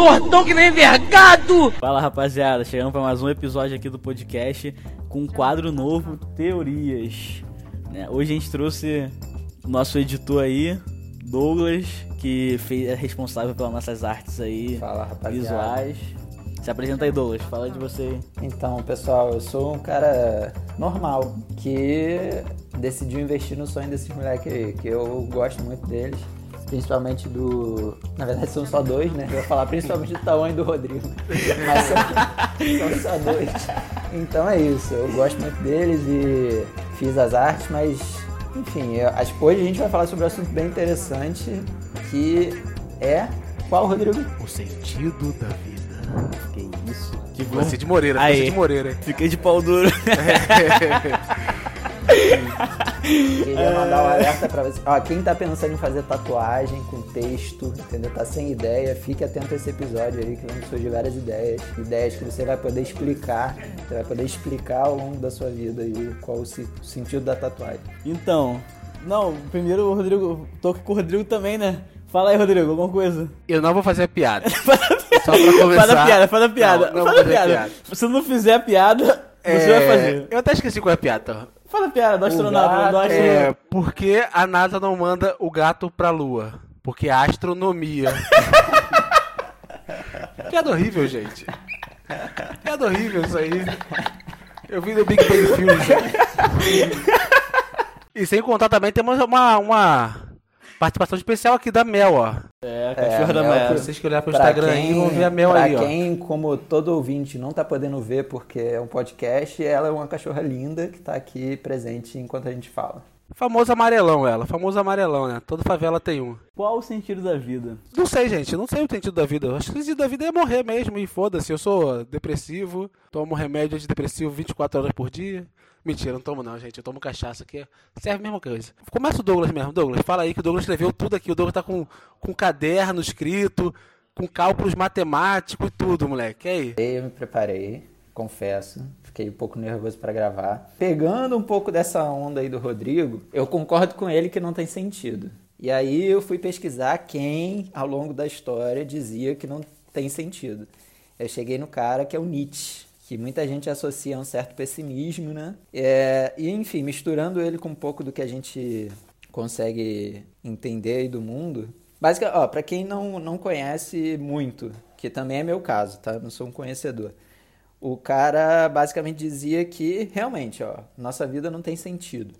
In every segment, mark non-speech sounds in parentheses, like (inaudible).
tortão que nem vergado! Fala rapaziada, chegando para mais um episódio aqui do podcast com um quadro novo, Teorias. Né? Hoje a gente trouxe o nosso editor aí, Douglas, que fez, é responsável pelas nossas artes aí, Fala, rapaziada. visuais. Se apresenta aí, Douglas, fala de você. Então, pessoal, eu sou um cara normal que decidiu investir no sonho desses moleques aí, que eu gosto muito deles. Principalmente do. Na verdade, são só dois, né? Eu ia falar principalmente do Tauan e do Rodrigo. Mas são, são só dois. Então é isso. Eu gosto muito deles e fiz as artes, mas. Enfim, eu acho que hoje a gente vai falar sobre um assunto bem interessante que é. Qual, Rodrigo? O sentido da vida. Que isso? Que bom. Você de Moreira, Aí. você de Moreira. Fiquei de pau duro. (laughs) Queria mandar um alerta pra você. Ó, quem tá pensando em fazer tatuagem com texto, entendeu? Tá sem ideia, fique atento a esse episódio aí que vão surgir várias ideias. Ideias que você vai poder explicar. Você vai poder explicar ao longo da sua vida aí qual o o sentido da tatuagem. Então, não, primeiro o Rodrigo, tô aqui com o Rodrigo também, né? Fala aí, Rodrigo, alguma coisa. Eu não vou fazer a piada. (laughs) Só pra começar. Faz a piada, faz a piada. Não, não faz a piada. piada. Se não fizer a piada, você É, vai fazer. Eu até esqueci qual é a piada. Faz a piada do astronauta, gato do astronauta. É, por que a NASA não manda o gato pra lua? Porque é astronomia. (laughs) piada horrível, gente. Piada horrível isso aí. Eu vi no Big Bang Theory. E sem contar também temos uma, uma participação especial aqui da Mel, ó. É, a cachorra da Mel, Mel. Vocês que olhar pro Pra Instagram aí vão ver a Mel pra aí, ó. quem, como todo ouvinte, não tá podendo ver porque é um podcast, ela é uma cachorra linda que tá aqui presente enquanto a gente fala. Famoso amarelão ela, famoso amarelão, né? Toda favela tem um. Qual o sentido da vida? Não sei, gente, não sei o sentido da vida. Acho que o sentido da vida é morrer mesmo e foda-se. Eu sou depressivo, tomo remédio antidepressivo 24 horas por dia. Mentira, não tomo não, gente. Eu tomo cachaça aqui. Serve a mesma coisa. Começa o Douglas mesmo. Douglas, fala aí que o Douglas escreveu tudo aqui. O Douglas tá com, com caderno escrito, com cálculos matemáticos e tudo, moleque. E aí? Eu me preparei, confesso. Fiquei um pouco nervoso pra gravar. Pegando um pouco dessa onda aí do Rodrigo, eu concordo com ele que não tem sentido. E aí eu fui pesquisar quem, ao longo da história, dizia que não tem sentido. Eu cheguei no cara que é o Nietzsche, que muita gente associa a um certo pessimismo, né? É, e enfim, misturando ele com um pouco do que a gente consegue entender aí do mundo. Basicamente, ó, pra quem não, não conhece muito, que também é meu caso, tá? Não sou um conhecedor. O cara basicamente dizia que realmente, ó, nossa vida não tem sentido.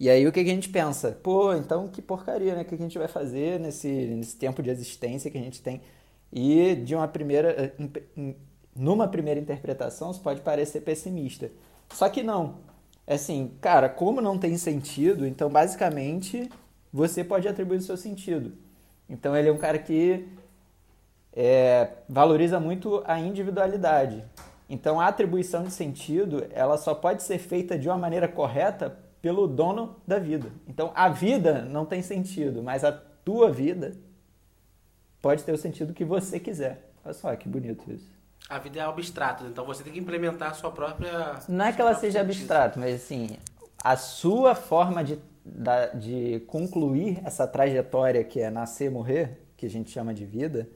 E aí o que que a gente pensa? Pô, então que porcaria, né? O que que a gente vai fazer nesse, nesse tempo de existência que a gente tem? E de uma primeira, em- numa primeira interpretação, isso pode parecer pessimista. Só que não. É assim, cara, como não tem sentido, então basicamente você pode atribuir o seu sentido. Então ele é um cara que é, valoriza muito a individualidade. Então a atribuição de sentido, ela só pode ser feita de uma maneira correta pelo dono da vida. Então a vida não tem sentido, mas a tua vida pode ter o sentido que você quiser. Olha só que bonito isso. A vida é abstrato, então você tem que implementar a sua própria. Não é que ela seja abstrata, mas assim, a sua forma de, de concluir essa trajetória que é nascer e morrer, que a gente chama de vida,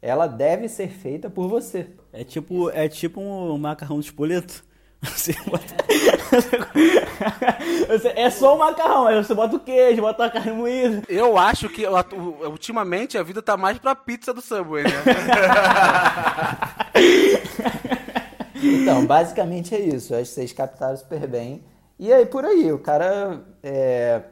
ela deve ser feita por você. É tipo, é tipo um macarrão de espoleto. (laughs) Você bota... (laughs) É só um macarrão, aí você bota o queijo, bota a carne moída. Eu acho que o- o- ultimamente a vida tá mais pra pizza do Subway, né? (laughs) Então, basicamente é isso. Acho que vocês captaram super bem. E aí, por aí, o cara. É...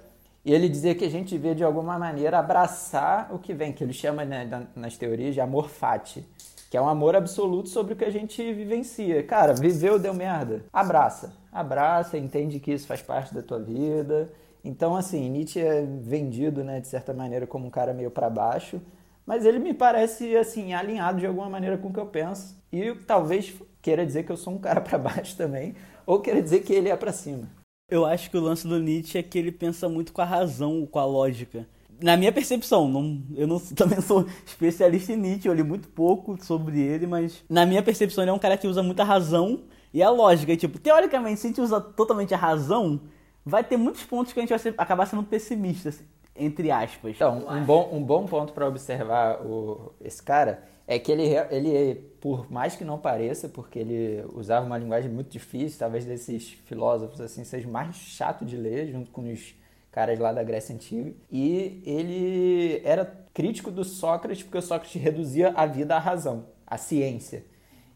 Ele dizia que a gente devia, de alguma maneira, abraçar o que vem, que ele chama né, na- nas teorias de amor fati, que é um amor absoluto sobre o que a gente vivencia. Cara, viveu, deu merda. Abraça. Abraça, entende que isso faz parte da tua vida. Então, assim, Nietzsche é vendido, né, de certa maneira, como um cara meio pra baixo. Mas ele me parece, assim, alinhado de alguma maneira com o que eu penso. E talvez queira dizer que eu sou um cara (laughs) pra baixo também, ou queira dizer que ele é pra cima. Eu acho que o lance do Nietzsche é que ele pensa muito com a razão, com a lógica. Na minha percepção, não, eu não (laughs) também sou especialista em Nietzsche, eu li muito pouco sobre ele, mas na minha percepção ele é um cara que usa muita razão e a lógica. E, tipo, teoricamente, se a gente usa totalmente a razão, vai ter muitos pontos que a gente vai ser- acabar sendo pessimista. entre aspas. Então, um bom, um bom ponto para observar o, esse cara é que ele, ele, por mais que não pareça, porque ele usava uma linguagem muito difícil, talvez desses filósofos assim seja mais chato de ler, junto com os caras lá da Grécia Antiga. E ele era crítico do Sócrates, porque o Sócrates reduzia a vida à razão, à ciência.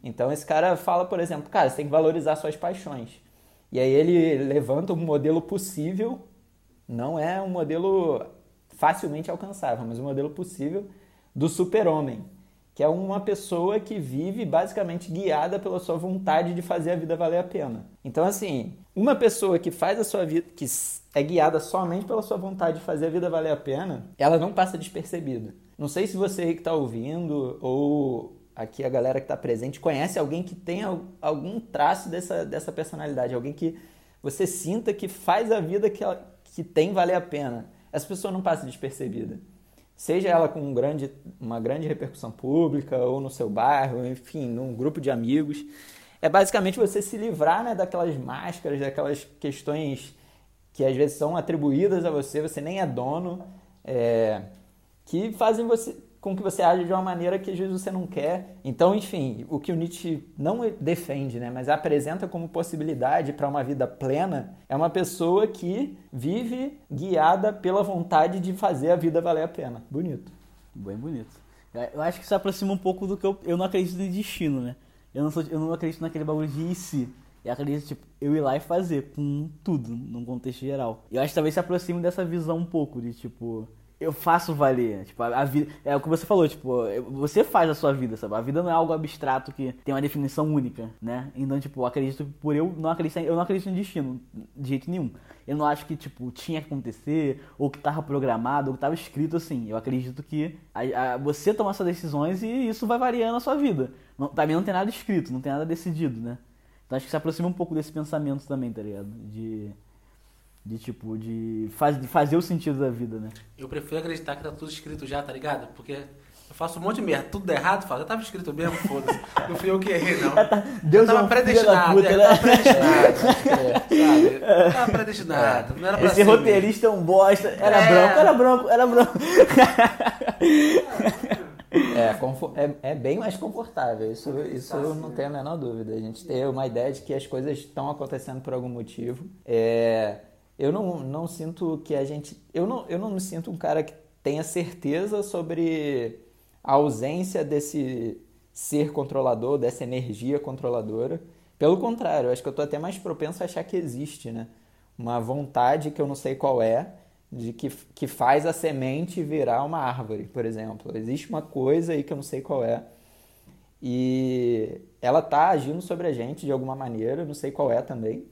Então esse cara fala, por exemplo, cara, você tem que valorizar suas paixões. E aí ele levanta um modelo possível, não é um modelo facilmente alcançável, mas um modelo possível do super-homem, que é uma pessoa que vive basicamente guiada pela sua vontade de fazer a vida valer a pena. Então, assim, uma pessoa que faz a sua vida, que é guiada somente pela sua vontade de fazer a vida valer a pena, ela não passa despercebida. Não sei se você aí que está ouvindo ou aqui a galera que está presente conhece alguém que tem algum traço dessa, dessa personalidade, alguém que você sinta que faz a vida que, ela, que tem valer a pena. Essa pessoa não passa despercebida seja ela com um grande, uma grande repercussão pública ou no seu bairro, enfim, num grupo de amigos. É basicamente você se livrar né, daquelas máscaras, daquelas questões que às vezes são atribuídas a você, você nem é dono, é, que fazem você com que você age de uma maneira que às vezes você não quer. Então, enfim, o que o Nietzsche não defende, né, mas apresenta como possibilidade para uma vida plena, é uma pessoa que vive guiada pela vontade de fazer a vida valer a pena. Bonito. Bem bonito. Eu acho que se aproxima um pouco do que eu, eu não acredito em destino, né? Eu não, sou, eu não acredito naquele bagulho de e se. Eu acredito, tipo, eu ir lá e fazer com tudo, num contexto geral. Eu acho que talvez se aproxime dessa visão um pouco, de tipo, eu faço valer. Tipo, a, a, vida. É o que você falou, tipo, você faz a sua vida, sabe? A vida não é algo abstrato que tem uma definição única, né? Então, tipo, eu acredito por eu não acreditar, eu não acredito em destino, de jeito nenhum. Eu não acho que, tipo, tinha que acontecer, ou que tava programado, ou que tava escrito assim. Eu acredito que a, a, você toma suas decisões e isso vai variando a sua vida. Não, também não tem nada escrito, não tem nada decidido, né? Então acho que se aproxima um pouco desse pensamento também, tá ligado? De de tipo, de, faz, de fazer o sentido da vida, né? Eu prefiro acreditar que tá tudo escrito já, tá ligado? Porque eu faço um monte de merda, tudo errado, falo, já tava escrito mesmo, foda-se. (laughs) Não fui eu que errei, não. (laughs) Tá, Deus eu tava é um predestinado, puta, é, né? tava predestinado, sabe? Tava predestinado, não era pra Esse roteirista é um bosta. Era É. branco, era branco, era branco. (laughs) É, é, é bem mais confortável, isso, isso eu não tenho a menor dúvida. A gente ter uma ideia de que as coisas estão acontecendo por algum motivo. É, eu não, não sinto que a gente. Eu não, eu não me sinto um cara que tenha certeza sobre a ausência desse ser controlador, dessa energia controladora. Pelo contrário, acho que eu estou até mais propenso a achar que existe, né? Uma vontade que eu não sei qual é, de que, que faz a semente virar uma árvore, por exemplo. Existe uma coisa aí que eu não sei qual é. E ela tá agindo sobre a gente de alguma maneira, eu não sei qual é também.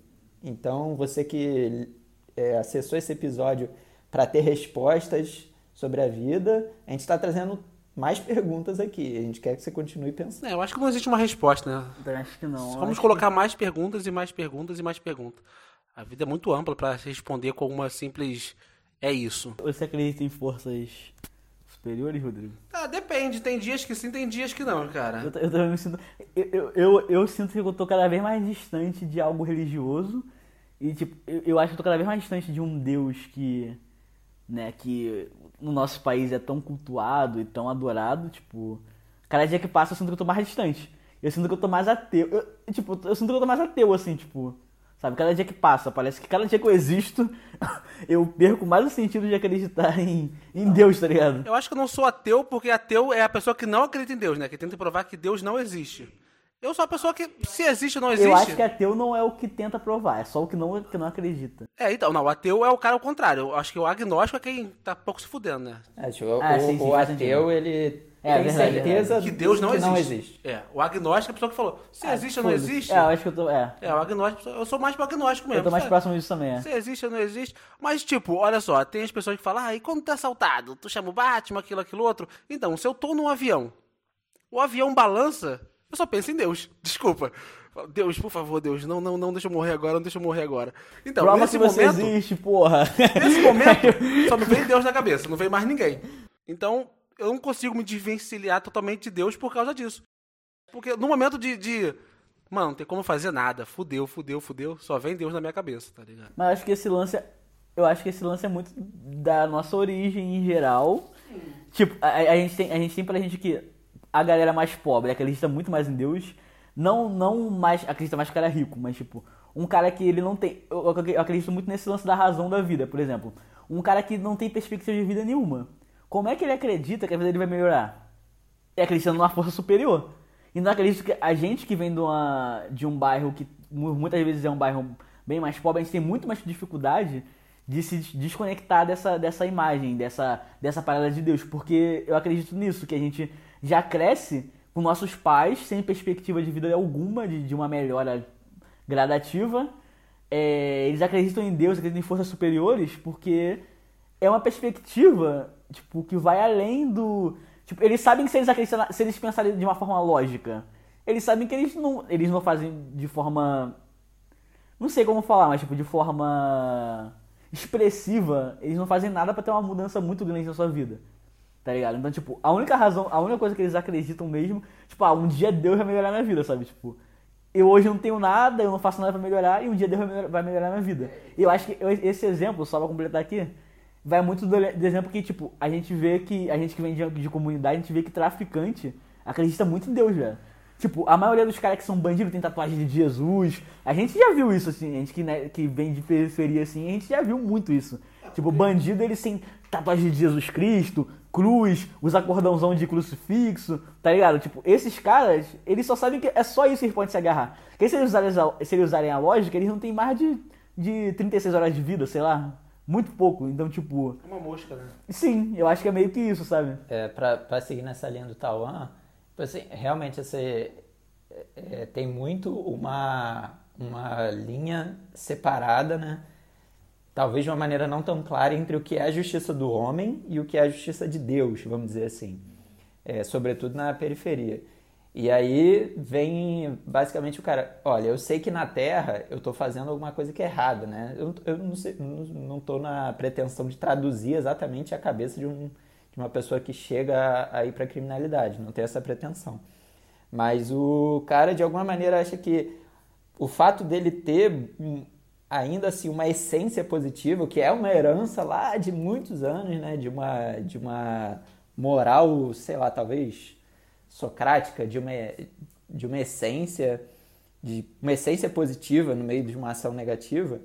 Então, você que é, acessou esse episódio para ter respostas sobre a vida, a gente está trazendo mais perguntas aqui. A gente quer que você continue pensando. É, eu acho que não existe uma resposta, né? Então, acho que não. Vamos colocar mais perguntas e mais perguntas e mais perguntas. A vida é muito ampla pra responder com uma simples é isso. Você acredita em forças superiores, Rodrigo? Ah, depende, tem dias que sim, tem dias que não, cara. eu também me sinto. Eu, eu, eu, eu sinto que eu tô cada vez mais distante de algo religioso. E, tipo, eu, eu acho que eu tô cada vez mais distante de um Deus que. né, que no nosso país é tão cultuado e tão adorado. Tipo, cada dia que passa eu sinto que eu tô mais distante. Eu sinto que eu tô mais ateu. Eu, tipo, eu sinto que eu tô mais ateu, assim, tipo. Sabe, cada dia que passa, parece que cada dia que eu existo, (laughs) eu perco mais o sentido de acreditar em, em Deus, tá ligado? Eu acho que eu não sou ateu porque ateu é a pessoa que não acredita em Deus, né? Que tenta provar que Deus não existe. Eu sou a pessoa que, se existe ou não existe. Eu acho que ateu não é o que tenta provar, é só o que não, que não acredita. É, então, não, o ateu é o cara ao contrário. Eu acho que o agnóstico é quem tá pouco se fudendo, né? É, tipo, Ah, o, sim, sim, o ateu, ele É, tem verdade, certeza Que Deus não, que existe. não existe. É, o agnóstico é a pessoa que falou, se existe ou não existe. É, eu acho que eu tô. É. É, o agnóstico, eu sou mais pro agnóstico mesmo. Eu tô mais sabe? próximo disso também, é. Se existe ou não existe. Mas, tipo, olha só, tem as pessoas que falam, ah, e quando tu é assaltado? Tu chama o Batman, aquilo, aquilo, outro. Então, se eu tô num avião, o avião balança, eu só penso em Deus. (laughs) Desculpa. Deus, por favor, Deus, não, não, não deixa eu morrer agora, não deixa eu morrer agora. Então, Prova nesse que você momento, existe, porra. nesse (laughs) momento, só me vem Deus na cabeça, não vem mais ninguém. Então, eu não consigo me desvencilhar totalmente de Deus por causa disso. Porque no momento de, de mano, não tem como fazer nada, fudeu, fudeu, fudeu, só vem Deus na minha cabeça, tá ligado? Mas acho que esse lance. eu acho que esse lance é muito da nossa origem em geral. Tipo, a, a gente tem, a gente tem pra gente que a galera mais pobre acredita muito mais em Deus. Não, não mais acredita mais que o cara é rico, mas tipo, um cara que ele não tem. Eu, eu- acredito muito nesse lance da razão da vida, por exemplo. Um cara que não tem perspectiva de vida nenhuma. Como é que ele acredita que a vida dele vai melhorar? É acreditando numa força superior. E não acredito que a gente que vem de, uma, de um bairro que mu- muitas vezes é um bairro bem mais pobre, a gente tem muito mais dificuldade de se des- desconectar dessa, dessa imagem, dessa, dessa parada de Deus. Porque eu acredito nisso, que a gente já cresce com nossos pais sem perspectiva de vida alguma, de, de uma melhora gradativa. É, eles acreditam em Deus, acreditam em forças superiores, porque é uma perspectiva, tipo, que vai além do. Tipo, eles sabem que se eles acreditam, se eles pensarem de uma forma lógica, eles sabem que eles não, eles não fazem de forma. Não sei como falar, mas tipo, de forma expressiva, eles não fazem nada pra ter uma mudança muito grande na sua vida. Tá ligado? Então, tipo, a única razão, a única coisa que eles acreditam mesmo, tipo, ah, um dia Deus vai melhorar minha vida, sabe? Tipo, eu hoje não tenho nada, eu não faço nada pra melhorar, e um dia Deus vai melhorar, vai melhorar minha vida. E eu acho que esse exemplo, só pra completar aqui, vai muito do, exemplo que, tipo, a gente vê que, a gente que vem de, de comunidade, a gente vê que traficante acredita muito em Deus, velho. Tipo, a maioria dos caras que são bandidos tem tatuagem de Jesus. A gente já viu isso, assim, a gente que, né, que vem de periferia, assim, a gente já viu muito isso. Tipo, bandido, eles têm tatuagem de Jesus Cristo, cruz, usa cordãozão de crucifixo, tá ligado? Tipo, esses caras, eles só sabem que é só isso que eles podem se agarrar. Porque se eles usarem, a- se eles usarem a lógica, eles não têm mais de, de 36 horas de vida, sei lá. Muito pouco. Então, tipo, Uma mosca, né? sim, eu acho que é meio que isso, sabe? É, pra, pra seguir nessa linha do Tauan, tipo assim, realmente esse, é, tem muito uma, uma linha separada, né? Talvez de uma maneira não tão clara entre o que é a justiça do homem e o que é a justiça de Deus, vamos dizer assim. É, sobretudo na periferia. E aí vem basicamente o cara, olha, eu sei que na Terra eu estou fazendo alguma coisa que é errada, né? Eu, eu não, sei, não, tô na pretensão de traduzir exatamente a cabeça de, um, de uma pessoa que chega a, a ir para criminalidade, não tenho essa pretensão. Mas o cara, de alguma maneira, acha que o fato dele ter ainda assim uma essência positiva, que é uma herança lá de muitos anos, né? De uma, de uma moral, sei lá, talvez socrática, de uma, de uma essência, de uma essência positiva no meio de uma ação negativa,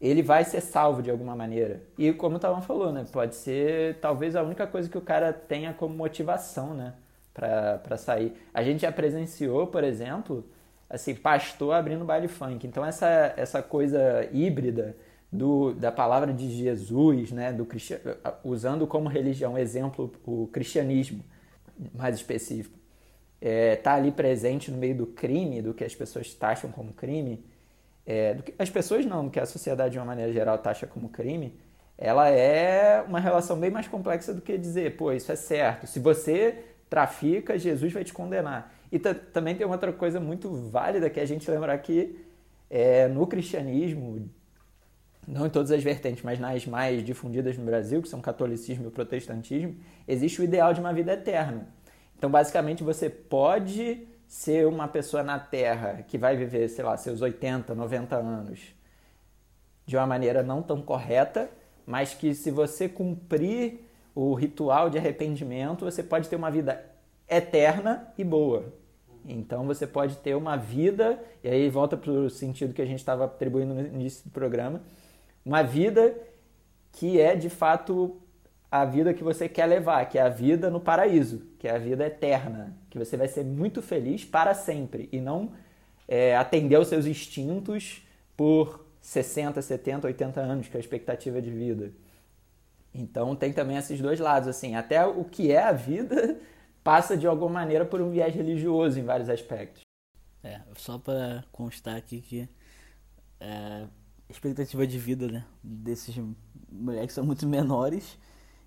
ele vai ser salvo de alguma maneira. E como o Talão falou, né? Pode ser talvez a única coisa que o cara tenha como motivação, né? Pra sair. A gente já presenciou, por exemplo, assim, pastor abrindo baile funk. Então essa, essa coisa híbrida do, da palavra de Jesus, né? Do. Usando como religião, exemplo, o cristianismo, mais específico. É, tá ali presente no meio do crime, do que as pessoas taxam como crime, é, do que as pessoas não, do que a sociedade de uma maneira geral taxa como crime, ela é uma relação bem mais complexa do que dizer, pô, isso é certo. Se você trafica, Jesus vai te condenar. E ta- também tem outra coisa muito válida que a gente lembrar que é, no cristianismo, não em todas as vertentes, mas nas mais difundidas no Brasil, que são catolicismo e protestantismo, existe o ideal de uma vida eterna. Então, basicamente, você pode ser uma pessoa na Terra que vai viver, sei lá, seus 80, 90 anos de uma maneira não tão correta, mas que se você cumprir o ritual de arrependimento, você pode ter uma vida eterna e boa. Então você pode ter uma vida, e aí volta para o sentido que a gente estava atribuindo no início do programa, uma vida que é de fato a vida que você quer levar, que é a vida no paraíso, que é a vida eterna, que você vai ser muito feliz para sempre e não é, atender aos seus instintos por 60, 70, 80 anos, que é a expectativa de vida. Então tem também esses dois lados, assim, até o que é a vida passa de alguma maneira por um viés religioso em vários aspectos. É, só pra constar aqui que é, expectativa de vida, né, desses moleques são muito menores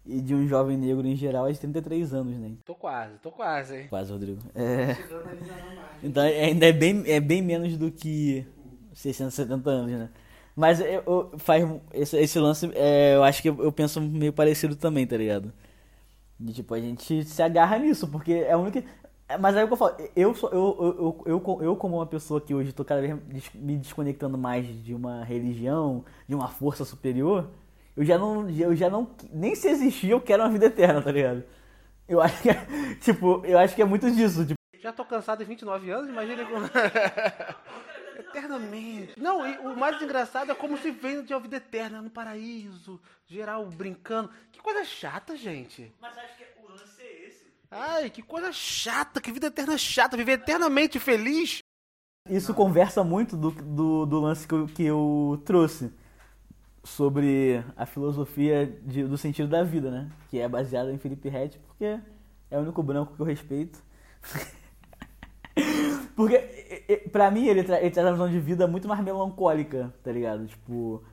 e de um jovem negro em geral é de 33 anos, né? Tô quase, tô quase, hein? Quase, Rodrigo. É, então ainda é bem, é bem menos do que 60, 70 anos, né? Mas eu, eu- faz esse, esse lance, é, eu acho que eu, eu penso meio parecido também, tá ligado? De tipo, a gente se agarra nisso, porque é a única. É, Mas aí o que eu falo, eu, sou, eu, eu, eu, eu, eu como uma pessoa que hoje tô cada vez me desconectando mais de uma religião, de uma força superior, eu já não, eu já não, nem se existir eu quero uma vida eterna, tá ligado? Eu acho que é, (laughs) tipo, eu acho que é muito disso, tipo, Já tô cansado de 29 anos, imagina como... (laughs) Eternamente. Não, e o mais engraçado é como se vem de vida eterna no paraíso, geral brincando. Que coisa chata, gente. Mas acho que o lance é esse. Ai, que coisa chata, que vida eterna chata, viver eternamente feliz. Isso conversa muito do, do, do lance que eu, que eu trouxe sobre a filosofia de- do sentido da vida, né? Que é baseada em Felipe Rett, porque é o único branco que eu respeito. (laughs) (laughs) porque, pra mim, ele, tra traz uma visão de vida muito mais melancólica, tá ligado? Tipo.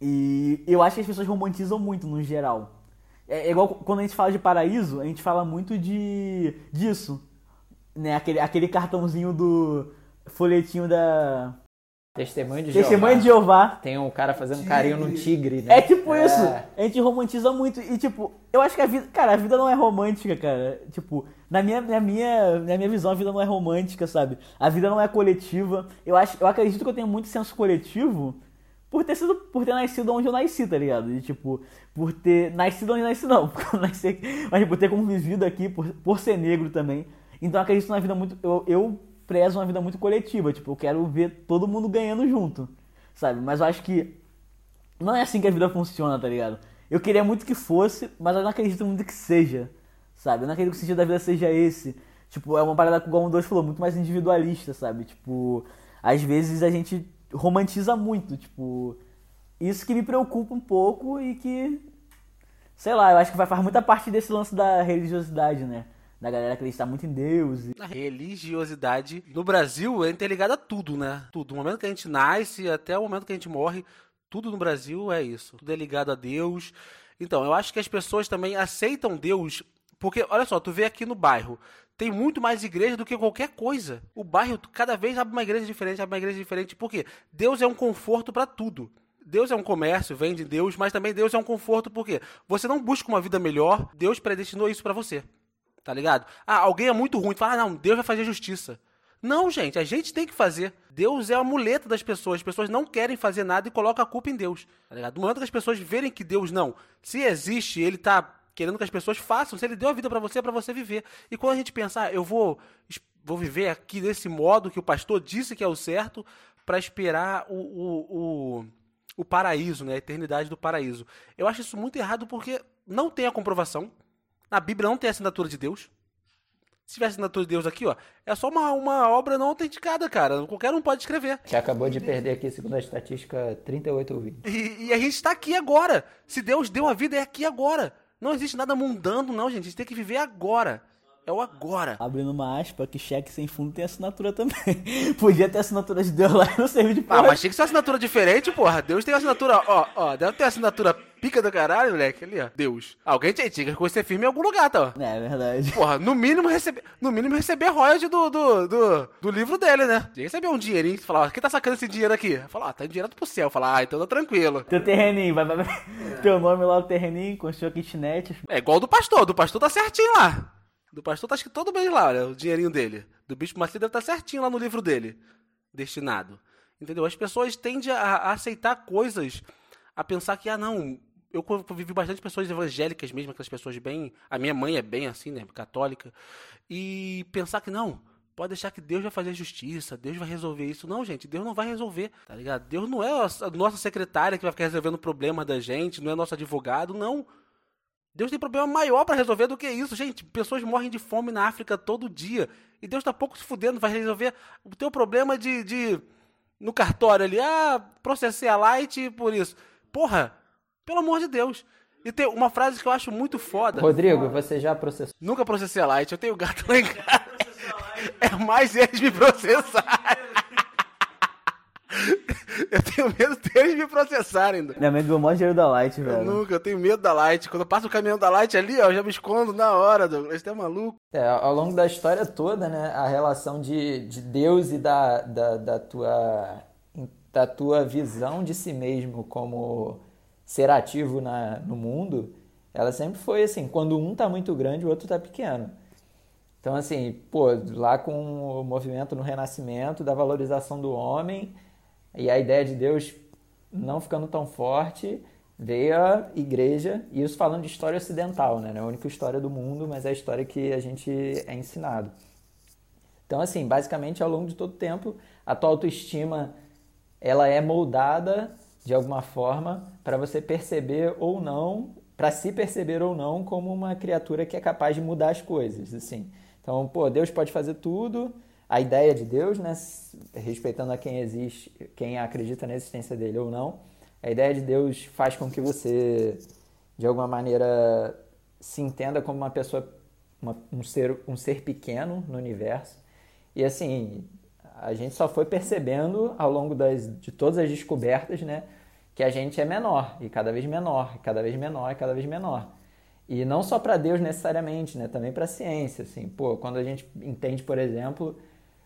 E eu acho que as pessoas romantizam muito no geral. É, é igual quando a gente fala de paraíso, a gente fala muito de disso. Né? Aquele, aquele cartãozinho do folhetinho da. Testemunho de Testemunha de Jeová. Jeová. Tem um cara fazendo carinho num tigre, né? É tipo É. isso. A gente romantiza muito. E tipo, eu acho que a vida. Cara, a vida não é romântica, cara. Tipo, na minha, na minha, na minha visão, a vida não é romântica, sabe? A vida não é coletiva. Eu, acho, eu acredito que eu tenho muito senso coletivo por ter sido. Por ter nascido onde eu nasci, tá ligado? E tipo, por ter. Nascido onde eu nasci, não. (laughs) Porque eu nasci, mas por ter convivido aqui, por, por ser negro também. Então eu acredito na vida muito. Eu, eu prezo uma vida muito coletiva. Tipo, eu quero ver todo mundo ganhando junto. Sabe? Mas eu acho que não é assim que a vida funciona, tá ligado? Eu queria muito que fosse, mas eu não acredito muito que seja, sabe? Eu não acredito que o sentido da vida seja esse. Tipo, é uma parada que o Gomes 2 falou, muito mais individualista, sabe? Tipo, às vezes a gente romantiza muito, tipo, isso que me preocupa um pouco e que, sei lá, eu acho que vai faz muita parte desse lance da religiosidade, né? Da galera acreditar muito em Deus. A religiosidade no Brasil é interligada a tudo, né? Tudo. Do momento que a gente nasce até o momento que a gente morre, tudo no Brasil é isso. Tudo é ligado a Deus. Então, eu acho que as pessoas também aceitam Deus. Porque, olha só, tu vê aqui no bairro, tem muito mais igreja do que qualquer coisa. O bairro cada vez abre uma igreja diferente, abre uma igreja diferente. Por quê? Deus é um conforto para tudo. Deus é um comércio, vende Deus, mas também Deus é um conforto porque você não busca uma vida melhor, Deus predestinou isso para você. Tá ligado? Ah, alguém é muito ruim, fala, ah, não, Deus vai fazer justiça. Não, gente, a gente tem que fazer. Deus é a muleta das pessoas. As pessoas não querem fazer nada e colocam a culpa em Deus. Tá ligado? No momento que as pessoas verem que Deus não, se existe, ele tá querendo que as pessoas façam, se ele deu a vida pra você, é pra você viver. E quando a gente pensar, ah, eu vou, vou viver aqui desse modo que o pastor disse que é o certo, pra esperar o, o, o, o paraíso, né? A eternidade do paraíso. Eu acho isso muito errado porque não tem a comprovação. Na Bíblia não tem assinatura de Deus. Se tivesse assinatura de Deus aqui, ó, é só uma, uma obra não autenticada, cara. Qualquer um pode escrever. Que acabou de perder aqui, segundo a estatística, 38 ouvintes. E, e a gente está aqui agora. Se Deus deu a vida, é aqui agora. Não existe nada mundano, não, gente. A gente tem que viver agora. É o agora. Abrindo uma aspa, que cheque sem fundo tem assinatura também. (laughs) Podia ter assinatura de Deus lá e não serviu de Ah, porra. mas tinha que ser uma assinatura diferente, porra. Deus tem assinatura, ó, ó. Deve ter assinatura pica do caralho, moleque. Ali, ó. Deus. Alguém tinha tinha que ser firme em algum lugar, tá? ó. É, é verdade. Porra, no mínimo receber, no mínimo receber royalty do, do, do, do livro dele, né? Tinha que receber um dinheirinho. Falar, ó, quem tá sacando esse dinheiro aqui? Falar, ó, tá dinheiro pro céu. Falar, ah, então tá tranquilo. Teu terreninho, vai, vai, vai. Teu nome lá, o terreninho, construiu a kitnet. É igual do pastor. Do pastor tá certinho lá. Do pastor tá acho que todo mês lá, olha, o dinheirinho dele. Do bispo Macedo deve estar certinho lá no livro dele. Destinado. Entendeu? As pessoas tendem a, a aceitar coisas, a pensar que, ah, não. Eu convivi bastante pessoas evangélicas mesmo, aquelas pessoas bem. A minha mãe é bem assim, né? Católica. E pensar que não. Pode deixar que Deus vai fazer justiça, Deus vai resolver isso. Não, gente, Deus não vai resolver, tá ligado? Deus não é a nossa secretária que vai ficar resolvendo o problema da gente, não é nosso advogado, não. Deus tem problema maior para resolver do que isso, gente. Pessoas morrem de fome na África todo dia. E Deus tá pouco se fudendo, vai resolver o teu problema de, de no cartório ali. Ah, processei a Light por isso. Porra, pelo amor de Deus. E tem uma frase que eu acho muito foda. Rodrigo, você já processou? Nunca processei a Light, eu tenho gato lá em casa. (laughs) É mais eles me processarem. (laughs) Eu tenho medo deles me processarem. ainda. Minha mãe ganhou o maior dinheiro da Light, Eu velho. nunca, eu tenho medo da Light. Quando eu passo o caminhão da Light ali, ó, eu já me escondo na hora, Douglas. Você é maluco? É, ao longo da história toda, né, a relação de, de Deus e da, da, da, tua, da tua visão de si mesmo como ser ativo na, no mundo, ela sempre foi assim, quando um tá muito grande, o outro tá pequeno. Então, assim, pô, lá com o movimento no Renascimento, da valorização do homem e a ideia de Deus não ficando tão forte, veio a igreja, e isso falando de história ocidental, né? Não é a única história do mundo, mas é a história que a gente é ensinado. Então, assim, basicamente, ao longo de todo o tempo, a tua autoestima ela é moldada de alguma forma para você perceber ou não, para se perceber ou não como uma criatura que é capaz de mudar as coisas, assim. Então, pô, Deus pode fazer tudo, a ideia de Deus, né, respeitando a quem existe, quem acredita na existência dele ou não, a ideia de Deus faz com que você, de alguma maneira, se entenda como uma pessoa, uma, um, ser, um ser pequeno no universo. E assim, a gente só foi percebendo ao longo das, de todas as descobertas, né, que a gente é menor, e cada vez menor, e cada vez menor, e cada vez menor. E não só para Deus necessariamente, né? Também para a ciência, assim. Pô, quando a gente entende, por exemplo,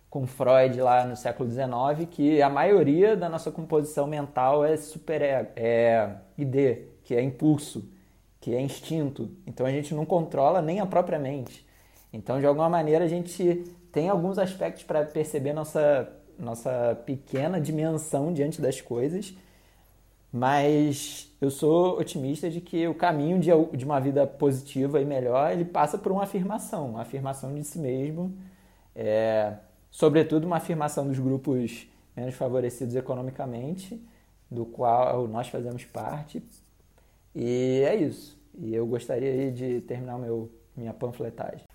com Freud lá no século XIX, que a maioria da nossa composição mental é super é ID, que é impulso, que é instinto. Então a gente não controla nem a própria mente. Então, de alguma maneira, a gente tem alguns aspectos para perceber nossa, nossa pequena dimensão diante das coisas mas eu sou otimista de que o caminho de, de uma vida positiva e melhor, ele passa por uma afirmação, uma afirmação de si mesmo, é, sobretudo uma afirmação dos grupos menos favorecidos economicamente, do qual nós fazemos parte. E é isso. E eu gostaria de terminar meu, minha panfletagem.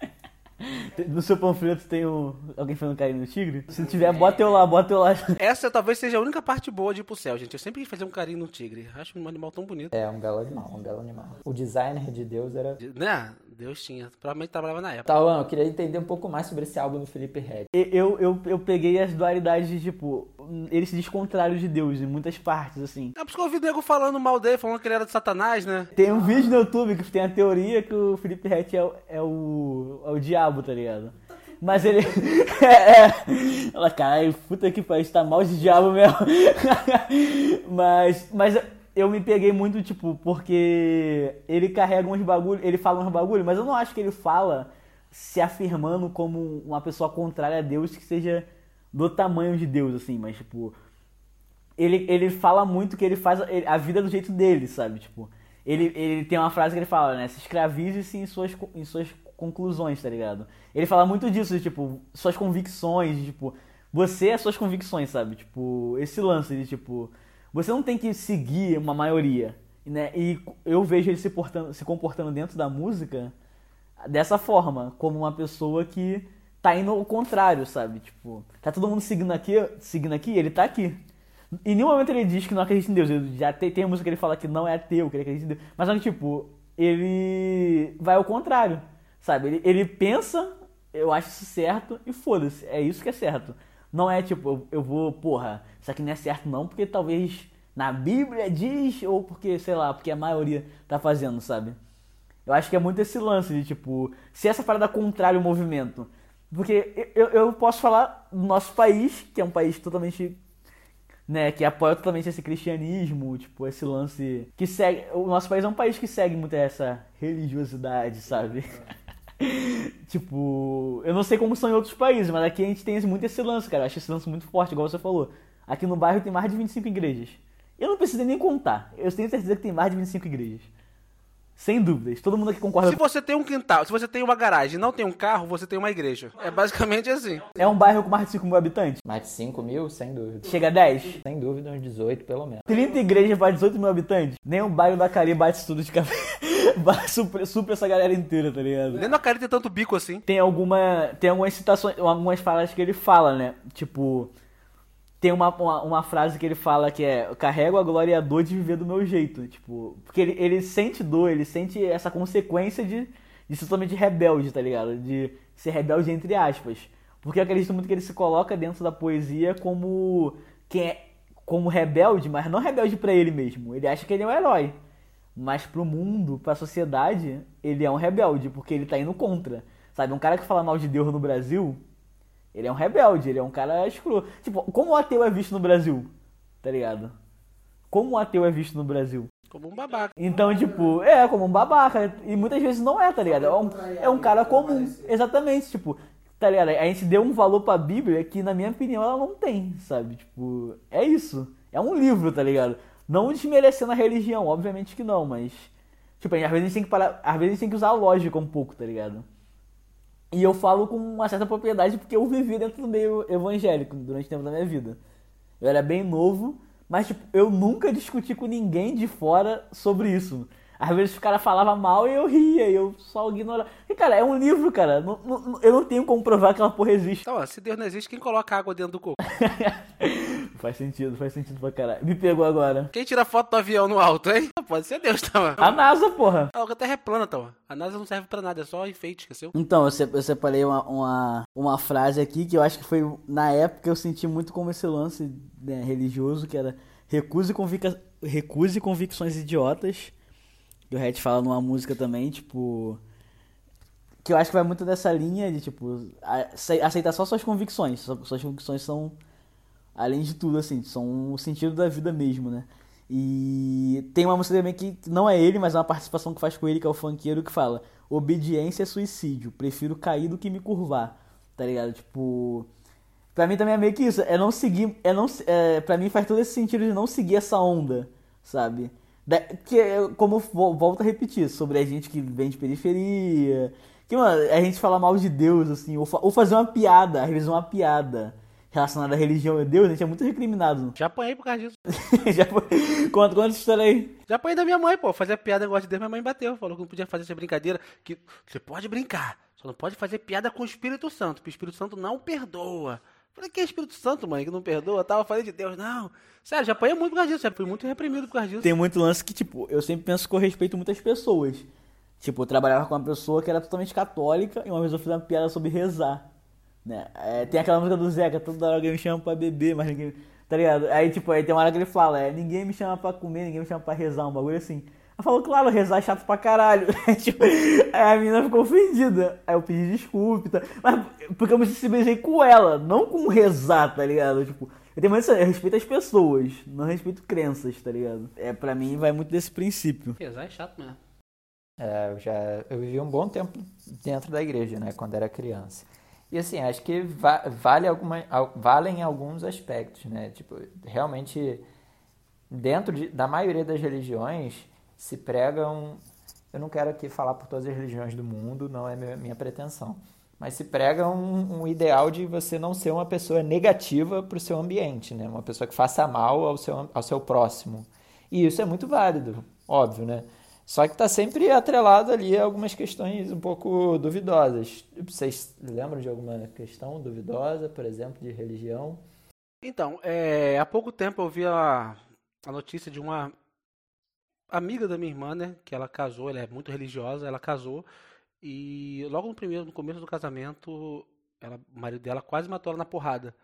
(laughs) No seu panfleto tem o... alguém falando carinho no tigre? Se tiver, bota eu lá, bota eu lá. (laughs) Essa talvez seja a única parte boa de ir pro céu, gente. Eu sempre quis fazer um carinho no tigre. Acho um animal tão bonito. É, um belo animal, um belo animal. O designer de Deus era... Né? Deus tinha. Provavelmente trabalhava na época. Tauan, eu queria entender um pouco mais sobre esse álbum do Felipe Red. Eu, eu, eu peguei as dualidades de, tipo, ele se diz contrário de Deus em muitas partes, assim. É por isso que eu ouvi o nego falando mal dele, falando que ele era de Satanás, né? Tem um vídeo no YouTube que tem a teoria que o Felipe Ret é, o- é, o, é o diabo, tá ligado? Mas ele. (laughs) é, é. Ela, caralho, puta que pariu, tá mal de diabo mesmo. (laughs) mas, mas eu me peguei muito, tipo, porque ele carrega uns bagulho, ele fala uns bagulho, mas eu não acho que ele fala se afirmando como uma pessoa contrária a Deus que seja do tamanho de Deus, assim, mas tipo. Ele, ele fala muito que ele faz a- vida do jeito dele, sabe? Tipo, ele, ele tem uma frase que ele fala, né? Se escravize-se em suas, em suas conclusões, tá ligado? Ele fala muito disso, tipo, suas convicções, tipo, você é suas convicções, sabe? Tipo, esse lance de, tipo, você não tem que seguir uma maioria, né? E eu vejo ele se, portando, se comportando dentro da música dessa forma, como uma pessoa que tá indo ao contrário, sabe? Tipo, tá todo mundo seguindo aqui, seguindo aqui, ele tá aqui. Em nenhum momento ele diz que não acredita em Deus. Ele já tem, tem a música que ele fala que não é ateu, que ele acredita em Deus. Mas só que, tipo, ele vai ao contrário, sabe? Ele, ele pensa, eu acho isso certo e foda-se, é isso que é certo. Não é tipo, eu, eu vou, porra, isso aqui não é certo não, porque talvez na Bíblia diz, ou porque, sei lá, porque a maioria tá fazendo, sabe? Eu acho que é muito esse lance de, tipo, se essa parada contrária ao movimento. Porque eu, eu posso falar do nosso país, que é um país totalmente. Né, que apoia totalmente esse cristianismo, tipo, esse lance. Que segue. O nosso país é um país que segue muito essa religiosidade, sabe? (laughs) tipo, eu não sei como são em outros países, mas aqui a gente tem muito esse lance, cara. Eu acho esse lance muito forte, igual você falou. Aqui no bairro tem mais de 25 igrejas. Eu não precisei nem contar. Eu tenho certeza que tem mais de 25 igrejas. Sem dúvidas. Todo mundo aqui concorda Se você tem um quintal, se você tem uma garagem e não tem um carro, você tem uma igreja. É basicamente assim. É um bairro com mais de 5 mil habitantes? Mais de 5 mil, sem dúvida. Chega a 10? Sem dúvida, uns 18 pelo menos. 30 igrejas para 18 mil habitantes? Nem o bairro da Cari bate isso tudo de café. supra, supra essa galera inteira, tá ligado? Nem na cara tem tanto bico assim. Tem alguma. Tem algumas citações, algumas falas que ele fala, né? Tipo. Tem uma, uma, uma frase que ele fala que é carrego a glória e a dor de viver do meu jeito. Tipo, porque ele, ele sente dor, ele sente essa consequência de, de ser totalmente rebelde, tá ligado? De ser rebelde entre aspas. Porque eu acredito muito que ele se coloca dentro da poesia como quem é como rebelde, mas não rebelde pra ele mesmo. Ele acha que ele é um herói. Mas pro mundo, pra sociedade, ele é um rebelde, porque ele tá indo contra. Sabe, um cara que fala mal de Deus no Brasil, ele é um rebelde, ele é um cara escroto. Tipo, como o ateu é visto no Brasil? Tá ligado? Como o ateu é visto no Brasil? Como um babaca. Então, tipo, é como um babaca. E muitas vezes não é, tá ligado? É um, é um cara comum. Exatamente, tipo, tá ligado? A gente deu um valor pra Bíblia que, na minha opinião, ela não tem, sabe? Tipo, é isso. É um livro, tá ligado? Não desmerecendo a religião, obviamente que não, mas. Tipo, às vezes a gente tem que parar. Às vezes a gente tem que usar a lógica um pouco, tá ligado? E eu falo com uma certa propriedade porque eu vivi dentro do meio evangélico durante o tempo da minha vida. Eu era bem novo, mas tipo, eu nunca discuti com ninguém de fora sobre isso. Às vezes o cara falava mal e eu ria, e eu só ignorava. E, cara, é um livro, cara. Não- não- eu não tenho como provar que aquela porra existe. Então, ó, se Deus não existe, quem coloca água dentro do coco? (laughs) faz sentido, faz sentido pra caralho. Me pegou agora. Quem tira foto do avião no alto, hein? Pode ser Deus, tá, mano? A NASA, porra. A Terra é plana, tá, mano. A NASA não serve pra nada, é só enfeite, esqueceu? Então, eu se- eu separei uma, uma, uma frase aqui que eu acho que foi, na época, eu senti muito como esse lance né, religioso, que era recuse, convica, recuse convicções idiotas. O Red fala numa música também, tipo... Que eu acho que vai muito dessa linha de, tipo, ace- aceitar só suas convicções. Suas convicções são, além de tudo, assim, são o sentido da vida mesmo, né? E tem uma música também que não é ele, mas é uma participação que faz com ele, que é o funkeiro, que fala: Obediência é suicídio, prefiro cair do que me curvar. Tá ligado? Tipo. Pra mim também é meio que isso, é não seguir. É não, é, pra mim faz todo esse sentido de não seguir essa onda, sabe? Que é como vo- volto a repetir, sobre a gente que vem de periferia. Que, mano, a gente fala mal de Deus, assim, ou, fa- ou fazer uma piada, às vezes uma piada relacionada à religião e Deus, a gente é muito recriminado. Já apanhei por causa disso. (laughs) Já foi. Conta, conta essa história aí. Já apanhei da minha mãe, pô. Fazia piada, negócio de Deus, minha mãe bateu. Falou que não podia fazer essa brincadeira. Que você pode brincar, só não pode fazer piada com o Espírito Santo, porque o Espírito Santo não perdoa. Falei, que é Espírito Santo, mãe, que não perdoa? Eu falei de Deus, não. Sério, já apanhei muito por causa disso. Já fui muito reprimido por causa disso. Tem muito lance que, tipo, eu sempre penso que eu respeito muitas pessoas. Tipo, eu trabalhava com uma pessoa que era totalmente católica e uma vez eu fiz uma piada sobre rezar. Né? É, tem aquela música do Zeca, toda hora alguém me chama pra beber, mas ninguém. Tá ligado? Aí, tipo, aí tem uma hora que ele fala, é, ninguém me chama pra comer, ninguém me chama pra rezar, um bagulho assim. Ela falou, claro, rezar é chato pra caralho. (laughs) tipo, aí a menina ficou ofendida. Aí eu pedi desculpa tal. Mas porque eu me sensibilizei com ela, não com rezar, tá ligado? Tipo, eu tenho eu respeito as pessoas, não respeito crenças, tá ligado? É, pra mim vai muito desse princípio. Rezar é chato mesmo. É, eu já eu vivi um bom tempo dentro da igreja, né, quando era criança. E assim, acho que va vale alguma, al- valem alguns aspectos, né? Tipo, realmente dentro de- da maioria das religiões se pregam, eu não quero aqui falar por todas as religiões do mundo, não é minha, pretensão, mas se prega um, um ideal de você não ser uma pessoa negativa para o seu ambiente, né? Uma pessoa que faça mal ao seu, ao seu próximo. E isso é muito válido, óbvio, né? Só que está sempre atrelado ali a algumas questões um pouco duvidosas. Vocês lembram de alguma questão duvidosa, por exemplo, de religião? Então, é, há pouco tempo eu vi a, a notícia de uma amiga da minha irmã, né? Que ela casou, ela é muito religiosa, ela casou. E logo no primeiro, no começo do casamento, ela, o marido dela quase matou ela na porrada.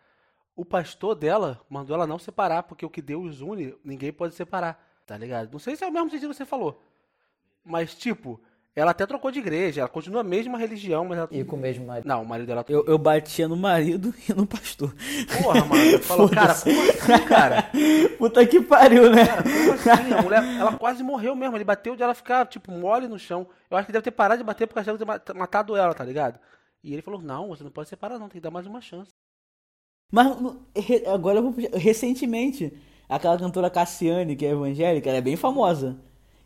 O pastor dela mandou ela não separar, porque o que Deus une, ninguém pode separar, tá ligado? Não sei se é o mesmo sentido que você falou. Mas, tipo, ela até trocou de igreja, ela continua a mesma religião, mas ela. E com o mesmo marido? Não, o marido dela. Eu, eu batia no marido (laughs) e no pastor. Porra, mano. Falou, cara, como assim, cara? (laughs) Puta que pariu, né? Como assim? A mulher, ela quase morreu mesmo. Ele bateu de ela ficar, tipo, mole no chão. Eu acho que deve ter parado de bater porque achava que ter matado ela, tá ligado? E ele falou, não, você não pode separar não, tem que dar mais uma chance. Mas agora eu vou. Recentemente, aquela cantora Cassiane, que é evangélica, ela é bem famosa.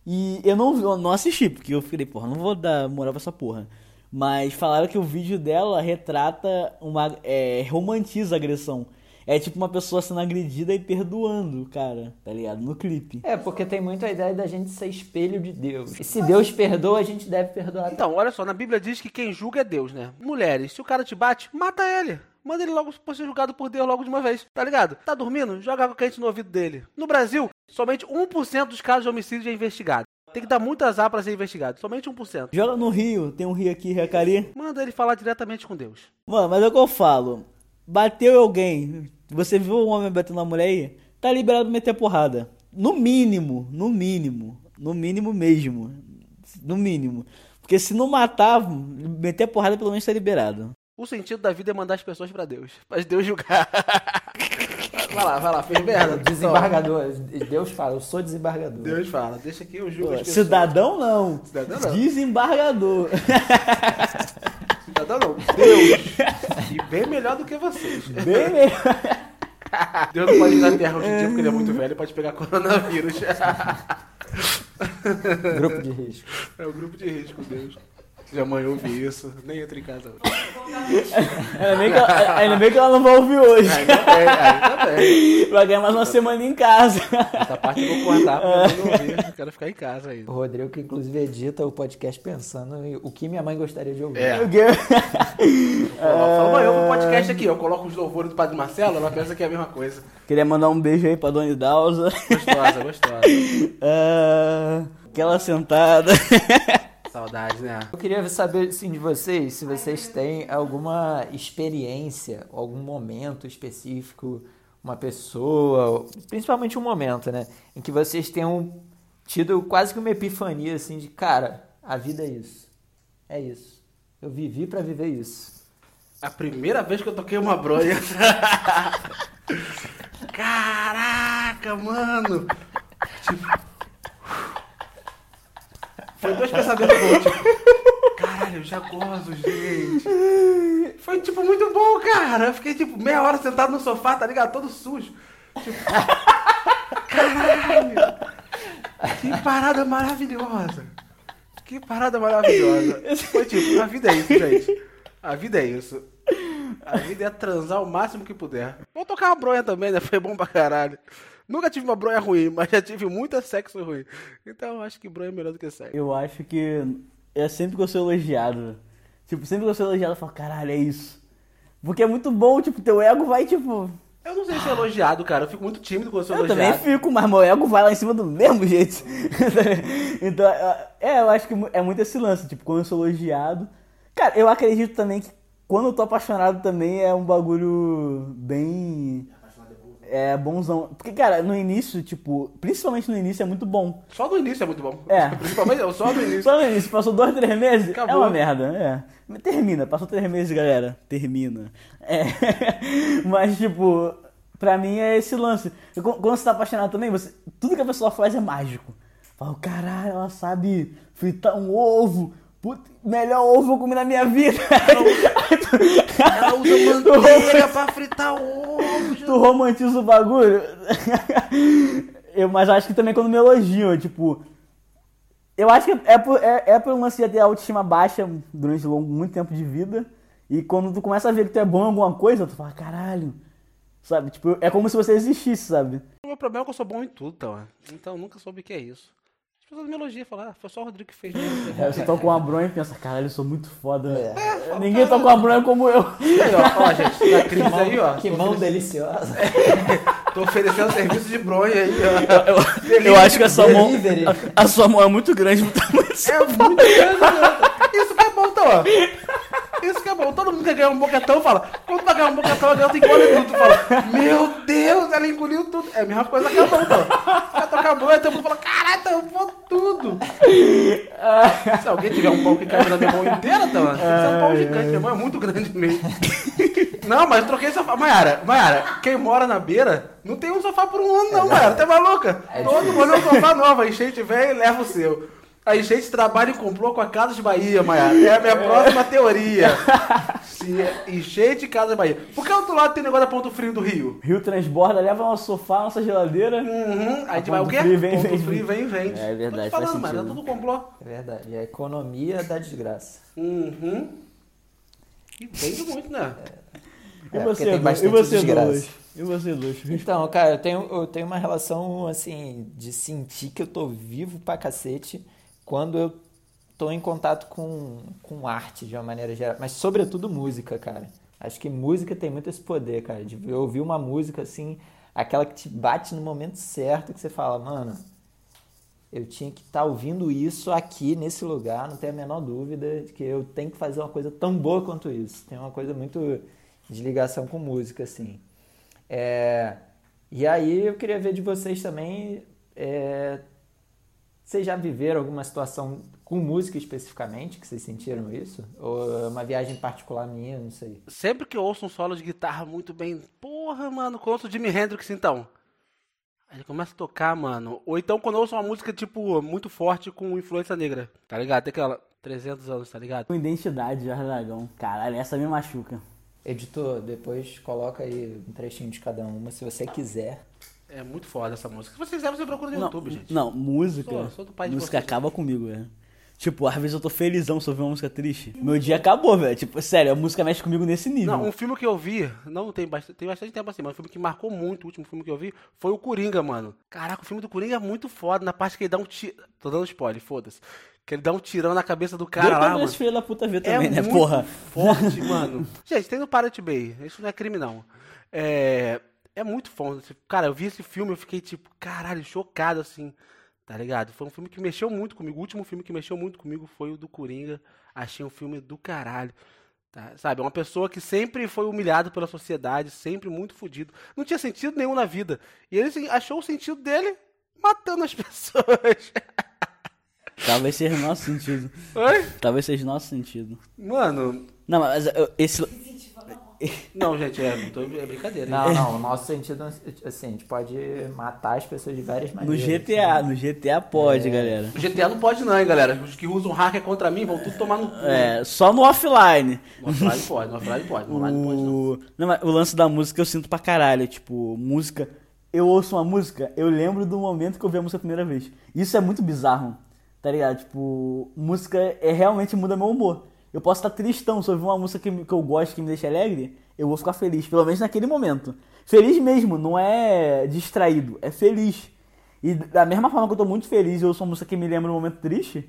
E eu não, vi- eu não assisti, porque eu falei, porra, não vou dar moral pra essa porra. Mas falaram que o vídeo dela retrata uma. É, romantiza a agressão. É tipo uma pessoa sendo agredida e perdoando, o cara, tá ligado? No clipe. É, porque tem muito a ideia da gente ser espelho de Deus. E se Deus perdoa, a gente deve perdoar. Então, olha só, na Bíblia diz que quem julga é Deus, né? Mulheres, se o cara te bate, mata ele. Manda ele logo ser julgado por Deus logo de uma vez, tá ligado? Tá dormindo? Joga água quente no ouvido dele. No Brasil, somente 1% dos casos de homicídio é investigado. Tem que dar muito azar pra ser investigado, somente 1%. Joga no Rio, tem um Rio aqui, Recari. Manda ele falar diretamente com Deus. Mano, mas é o que eu falo. Bateu alguém, você viu um homem batendo na mulher aí? Tá liberado pra meter porrada. No mínimo, no mínimo. No mínimo mesmo. No mínimo. Porque se não matar, meter porrada pelo menos tá liberado. O sentido da vida é mandar as pessoas pra Deus. (laughs) Faz Deus julgar. Vai lá, vai lá, fez merda. (laughs) Desembargador. Deus fala, eu sou desembargador. Deus fala, deixa aqui eu julgo Pô, cidadão não. Cidadão não. Desembargador. Cidadão não, Deus. E bem melhor do que vocês. Bem melhor. (laughs) Deus não pode ir na Terra hoje em dia porque ele é muito velho e pode pegar coronavírus. Grupo de risco. É o grupo de risco, Deus. Se amanhã ouvir isso, nem entra em casa hoje. (laughs) Ainda bem, que ela, ainda bem que ela não vai ouvir hoje. Ainda bem, ainda bem. Vai ganhar mais uma semana em casa. Essa parte eu vou cortar pra eu não ouvir. Eu quero ficar em casa ainda. O Rodrigo, que inclusive edita o podcast pensando em o que minha mãe gostaria de ouvir. É. (laughs) Fala, mãe, eu vou podcast aqui, eu coloco os louvores do Padre Marcelo, ela pensa que é a mesma coisa. Queria mandar um beijo aí pra Dona Idalza. Gostosa, gostosa. (laughs) Ah, aquela sentada. Saudade, né? Eu queria saber assim, de vocês se vocês têm alguma experiência, algum momento específico, uma pessoa, principalmente um momento, né? Em que vocês tenham tido quase que uma epifania assim de cara, a vida é isso. É isso. Eu vivi pra viver isso. A primeira vez que eu toquei uma bronha. (laughs) Caraca, mano! Tipo. Foi dois (laughs) pensamentos bons, tipo. (laughs) Caralho, eu já gosto, gente. Foi, tipo, muito bom, cara. Eu fiquei, tipo, meia hora sentado no sofá, tá ligado? Todo sujo. Tipo. (laughs) Caralho! Que parada maravilhosa! Que parada maravilhosa! Foi tipo, a vida é isso, gente. A vida é isso. A vida é transar o máximo que puder. Vou tocar uma bronha também, né? Foi bom pra caralho. Nunca tive uma bronha ruim, mas já tive muita sexo ruim. Então eu acho que bronha é melhor do que sexo. Eu acho que é sempre que eu sou elogiado. Tipo, sempre que eu sou elogiado, eu falo, caralho, é isso. Porque é muito bom, tipo, teu ego vai, tipo. Eu não sei ser elogiado, cara. Eu fico muito tímido quando eu sou Eu também elogiado. fico, mas meu ego vai lá em cima do mesmo (laughs) jeito. então, é, eu acho que é muito esse lance, tipo, quando eu sou elogiado. Cara, eu acredito também que quando eu tô apaixonado também é um bagulho bem. É bonzão. Porque, cara, no início, tipo, principalmente no início é muito bom. Só no início é muito bom. É. (laughs) Principalmente só no início. Só no início, passou dois, três meses, Acabou. é uma merda, é. Termina, passou três meses, galera. Termina. É. (laughs) Mas, tipo, pra mim é esse lance. Quando quando você tá apaixonado também, você, tudo que a pessoa faz é mágico. Fala, caralho, ela sabe fritar um ovo. Puta, melhor ovo que eu comi na minha vida. Ela usa manteiga pra fritar o ovo. tu romantiza o bagulho. eu, mas acho que também quando me elogiam, tipo. Eu acho que é por, é, é por um lance de ter autoestima baixa durante longo, muito tempo de vida. E quando tu começa a ver que tu é bom em alguma coisa, tu fala, caralho. Sabe? Tipo, é como se você existisse, sabe? O meu problema é que eu sou bom em tudo, então. Então eu nunca soube o que é isso. As pessoas me elogiam falam, ah, foi só o Rodrigo que fez mesmo. Aí você toca uma bronha e pensa, caralho, eu sou muito foda. Ninguém toca uma bronha como eu. Aí, ó, ó, gente, na crise aí, ó. Que mão deliciosa. (laughs) Tô oferecendo serviço de bronha aí, ó. Eu, eu acho que a sua mão. A, a sua mão é muito grande pro tamanho do seu É muito grande, né? Isso que é bom, então, ó. Isso que é bom. Todo mundo quer ganhar um boquetão fala, quando vai ganhar um boquetão, a garota engole tudo. Tu fala, meu Deus, ela engoliu tudo. É a mesma coisa que a mão, então. Vai tocar a bronha, todo mundo fala, caralho, tampou tudo. (laughs) Se alguém tiver um pau que caiba na minha mão inteira, então, isso é um pau gigante. Minha mão é muito grande mesmo. (laughs) Não, mas eu troquei sofá. Mayara, Mayara, quem mora na beira, não tem um sofá por um ano, não, Mayara. Tá maluca? Todo mundo é um sofá novo. A enchente vem e leva o seu. A enchente trabalha e comprou com a Casa de Bahia, Mayara. É a minha próxima teoria. (laughs) Se é enchente e Casa de Bahia. Por que outro lado tem negócio da Ponto Frio do Rio? Rio transborda, leva nosso sofá, nossa geladeira. Uhum. Aí A tu vai o Ponto quê? Frio vem, ponto vem, Frio vem e vende. É verdade, Tô falando, Mayara, sentido. tudo complô. É verdade. E a economia da desgraça. Uhum. E vende muito, né? E É, você, tem Du? bastante e você, desgraça. E você? Então, cara, eu tenho, eu tenho uma relação, assim, de sentir que eu tô vivo pra cacete quando eu tô em contato com, com arte, de uma maneira geral. Mas, sobretudo, música, cara. Acho que música tem muito esse poder, cara, de eu ouvir uma música, assim, aquela que te bate no momento certo, que você fala, mano, eu tinha que estar ouvindo isso aqui, nesse lugar, não tenho a menor dúvida de que eu tenho que fazer uma coisa tão boa quanto isso. Tem uma coisa muito de ligação com música, assim. É, e aí eu queria ver de vocês também. é, vocês já viveram alguma situação com música especificamente que vocês sentiram isso? Ou é uma viagem particular minha, não sei. Sempre que eu ouço um solo de guitarra muito bem, porra, mano, quando eu ouço Jimi Hendrix então. Aí ele começa a tocar, mano. Ou então quando eu ouço uma música, tipo, muito forte com influência negra. Tá ligado? Tem aquela 300 anos, tá ligado? Com identidade, Jorge Dragão. Caralho, essa me machuca. Editor, depois coloca aí um trechinho de cada uma, se você quiser. É muito foda essa música. Se você quiser, você procura no Não, YouTube, gente. não, música. Sou- sou do pai música acaba comigo, velho. Tipo, às vezes eu tô felizão se eu ouvir uma música triste. Meu dia acabou, velho. Tipo, sério, a música mexe comigo nesse nível. Não, um filme que eu vi, não tem bastante, tem bastante tempo assim, mas um filme que marcou muito, o último filme que eu vi, foi o Coringa, mano. Caraca, o filme do Coringa é muito foda, na parte que ele dá um tiro. Tô dando spoiler, foda-se. Que ele dá um tirão na cabeça do cara Deu lá, mano. filho da puta ver também, é né, muito porra? forte, (laughs) mano. Gente, tem no Pirate Bay. Isso não é crime, não. É, é muito foda. Cara, eu vi esse filme, eu fiquei, tipo, caralho, chocado, assim. Tá ligado? Foi um filme que mexeu muito comigo. O último filme que mexeu muito comigo foi o do Coringa. Achei um filme do caralho. Tá? Sabe, uma pessoa que sempre foi humilhado pela sociedade, sempre muito fudido. Não tinha sentido nenhum na vida. E ele assim, achou o sentido dele matando as (laughs) pessoas. Talvez seja o nosso sentido. Oi? Talvez seja o nosso sentido. Mano, Não, mas esse. (laughs) não, gente, é, tô- é brincadeira. Não, não, o nosso sentido, assim, a gente pode matar as pessoas de várias No maneiras. GTA, no GTA pode, galera. O GTA não pode não, hein, galera. Os que usam hacker contra mim vão tudo tomar no cu. É, só no offline. No offline pode, no offline pode, no online não pode não. O... Não, mas o lance da música eu sinto pra caralho. Tipo, música. Eu ouço uma música, eu lembro do momento que eu vi a música a primeira vez. Isso é muito bizarro, tá ligado? Tipo, música é realmente muda meu humor. Eu posso estar tristão, se eu ouvir uma música que, que eu gosto, que me deixa alegre, eu vou ficar feliz, pelo menos naquele momento. Feliz mesmo, não é distraído, é feliz. E da mesma forma que eu tô muito feliz e eu ouço uma música que me lembra um momento triste,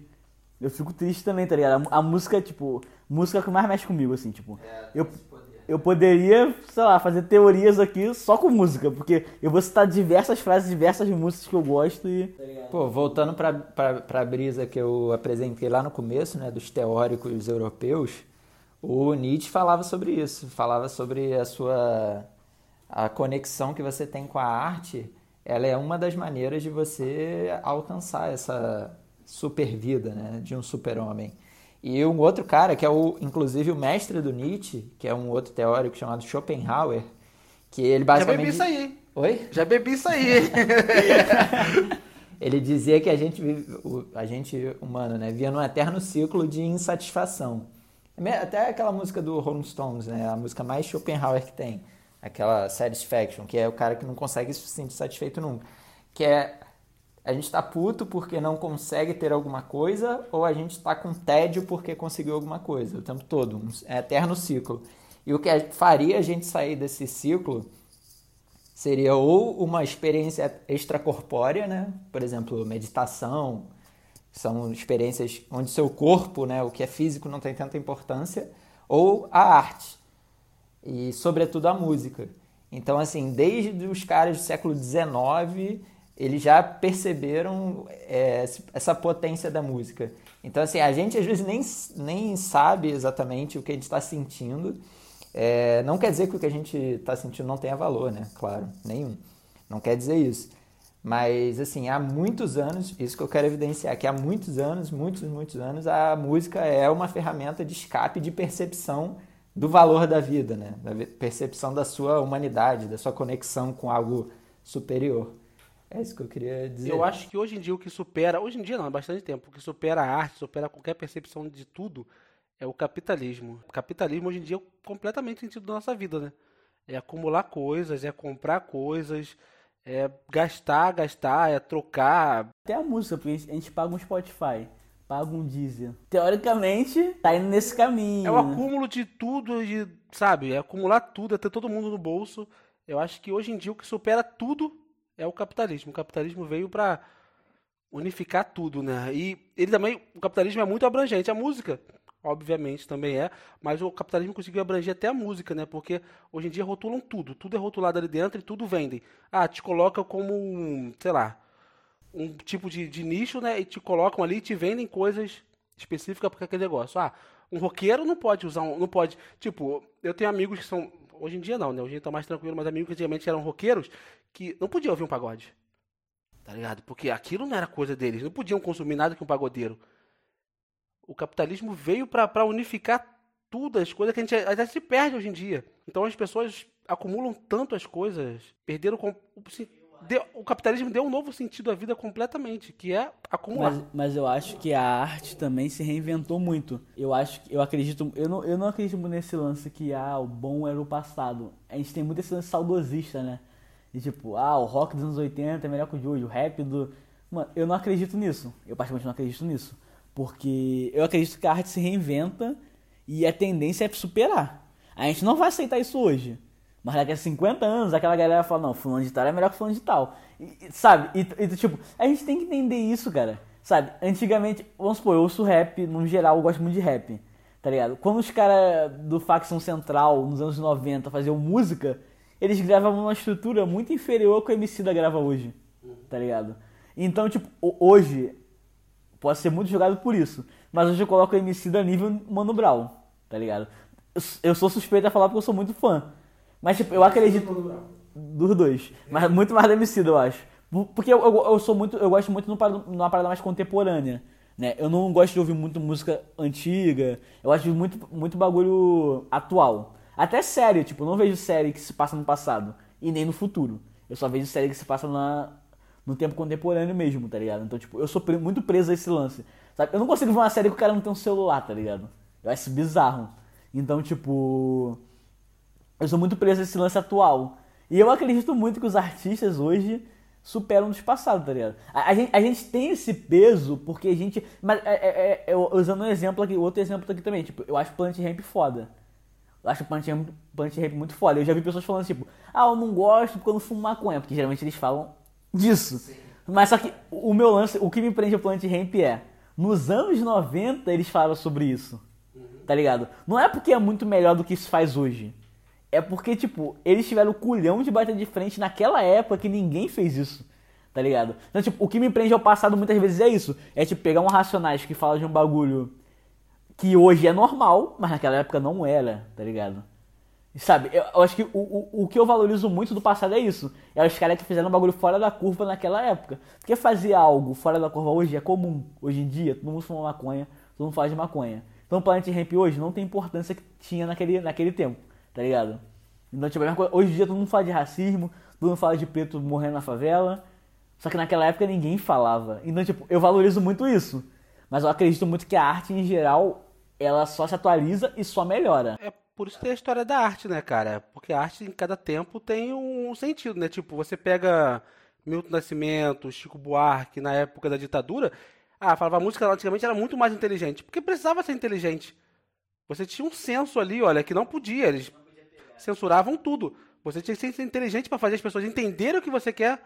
eu fico triste também, tá ligado? A, a música, tipo, música que mais mexe comigo, assim, tipo. eu, eu poderia, sei lá, fazer teorias aqui só com música, porque eu vou citar diversas frases, diversas músicas que eu gosto e. Pô, voltando pra, pra, pra brisa que eu apresentei lá no começo, né, dos teóricos europeus, o Nietzsche falava sobre isso, falava sobre a sua a conexão que você tem com a arte, ela é uma das maneiras de você alcançar essa super vida, né, de um super-homem. E um outro cara, que é o, inclusive o mestre do Nietzsche, que é um outro teórico chamado Schopenhauer, que ele Já basicamente... bebi isso aí? Oi? Já bebi isso aí? (laughs) Ele dizia que a gente, vive- a gente humano, né, via num eterno ciclo de insatisfação. É Até aquela música do Rolling Stones, né, a música mais Schopenhauer que tem, aquela Satisfaction, que é o cara que não consegue se sentir satisfeito nunca. Que é a gente tá puto porque não consegue ter alguma coisa ou a gente tá com tédio porque conseguiu alguma coisa o tempo todo, um eterno ciclo. E o que faria a gente sair desse ciclo seria ou uma experiência extracorpórea, né? Por exemplo, meditação, são experiências onde seu corpo, né, o que é físico não tem tanta importância, ou a arte e sobretudo a música. Então, assim, desde os caras do século XIX, eles já perceberam é, essa potência da música. Então, assim, a gente às vezes nem, nem sabe exatamente o que a gente está sentindo. É, não quer dizer que o que a gente está sentindo não tenha valor, né? Claro, nenhum. Não quer dizer isso. Mas, assim, há muitos anos, isso que eu quero evidenciar, que há muitos anos, muitos, muitos anos, a música é uma ferramenta de escape, de percepção do valor da vida, né? Da percepção da sua humanidade, da sua conexão com algo superior. É isso que eu queria dizer. Eu acho que hoje em dia o que supera, hoje em dia não, há bastante tempo, o que supera a arte, supera qualquer percepção de tudo, é o capitalismo. O capitalismo hoje em dia é completamente sentido da nossa vida, né? É acumular coisas, é comprar coisas, é gastar, gastar, é trocar. Até a música, porque a gente paga um Spotify, paga um Deezer. Teoricamente, tá indo nesse caminho. É o né? acúmulo de tudo, de, sabe? É acumular tudo, é ter todo mundo no bolso. Eu acho que hoje em dia o que supera tudo é o capitalismo. O capitalismo veio pra unificar tudo, né? E ele também, o capitalismo é muito abrangente. A música, obviamente, também é, mas o capitalismo conseguiu abranger até a música, né? Porque hoje em dia rotulam tudo, tudo é rotulado ali dentro e tudo vendem. Ah, te coloca como sei lá, um tipo de, de nicho, né? E te colocam ali e te vendem coisas específicas para aquele negócio. Ah, um roqueiro não pode usar um. Não pode. Tipo, eu tenho amigos que são. Hoje em dia não, né? Hoje em dia tá mais tranquilo, mas amigos que antigamente eram roqueiros que não podiam ouvir um pagode. Tá ligado? Porque aquilo não era coisa deles. Não podiam consumir nada que um pagodeiro. O capitalismo veio pra unificar tudo, as coisas que a gente até se perde hoje em dia. Então as pessoas acumulam tanto as coisas, perderam. se- deu- o capitalismo deu um novo sentido à vida completamente, que é acumular. Mas, mas eu acho que a arte também se reinventou muito. Eu acho eu acredito, eu não, eu não acredito nesse lance que ah, o bom era o passado. A gente tem muito esse lance saudosista, né? Tipo, ah, o rock dos anos 80 é melhor que o de hoje, o rap do. Mano, eu não acredito nisso. Eu particularmente não acredito nisso. Porque eu acredito que a arte se reinventa e a tendência é superar. A gente não vai aceitar isso hoje. Mas daqui a 50 anos, aquela galera fala, não, fulano de tal é melhor que fulano de tal. E, sabe? E, e, tipo, a gente tem que entender isso, cara. Sabe? Antigamente, vamos supor, eu ouço rap, no geral, eu gosto muito de rap. Tá ligado? Quando os caras do Facção Central, nos anos 90, faziam música, eles gravavam numa estrutura muito inferior ao que o MC da grava hoje. Tá ligado? Então, tipo, ho- hoje, pode ser muito jogado por isso. Mas hoje eu coloco o MC da nível Mano Brown, tá ligado? Eu, sou suspeito a falar porque eu sou muito fã. Mas, tipo, eu acredito dos dois. Mas muito mais do MC, eu acho. Por- Porque eu, eu, eu sou muito. Eu gosto muito numa parada, mais contemporânea. Né? Eu não gosto de ouvir muito música antiga. Eu de muito, muito bagulho atual. Até série, tipo, não vejo série que se passa no passado. E nem no futuro. Eu só vejo série que se passa na, no tempo contemporâneo mesmo, tá ligado? Então, tipo, eu sou pre- muito preso a esse lance. Sabe? Eu não consigo ver uma série que o cara não tem um celular, tá ligado? Eu acho bizarro. Então, tipo. Eu sou muito preso a esse lance atual. E eu acredito muito que os artistas hoje superam os passados, tá ligado? A, a gente, a gente tem esse peso porque a gente. Mas é, é, é, usando um exemplo aqui, outro exemplo aqui também, tipo, eu acho Planet Ramp foda. Eu acho Planet Ramp, Planet Ramp muito foda. Eu já vi pessoas falando tipo, ah, eu não gosto porque eu não fumo maconha, porque geralmente eles falam disso. Mas só que o meu lance, o que me prende ao Planet Ramp é, nos anos 90 eles falaram sobre isso. Tá ligado? Não é porque é muito melhor do que se faz hoje. É porque, tipo, eles tiveram o culhão de bater de frente naquela época que ninguém fez isso. Tá ligado? Então, tipo, o que me prende ao passado muitas vezes é isso. É, tipo, pegar um Racionais que fala de um bagulho que hoje é normal, mas naquela época não era, tá ligado? Sabe, eu, eu acho que o, o, o que eu valorizo muito do passado é isso. É os caras que fizeram um bagulho fora da curva naquela época. Porque fazer algo fora da curva hoje é comum. Hoje em dia, todo mundo fuma maconha, todo mundo de maconha. Então o Planet Ramp hoje não tem importância que tinha naquele, naquele tempo, tá ligado? Então, tipo, coisa- hoje em dia todo mundo fala de racismo, todo mundo fala de preto morrendo na favela. Só que naquela época ninguém falava. Então, tipo, eu valorizo muito isso. Mas eu acredito muito que a arte, em geral, ela só se atualiza e só melhora. É por isso que tem a história da arte, né, cara? Porque a arte em cada tempo tem um sentido, né? Tipo, você pega Milton Nascimento, Chico Buarque, na época da ditadura, ah, falava a música antigamente era muito mais inteligente, porque precisava ser inteligente. Você tinha um senso ali, olha, que não podia, eles censuravam tudo. Você tinha que ser inteligente para fazer as pessoas entenderem o que você quer,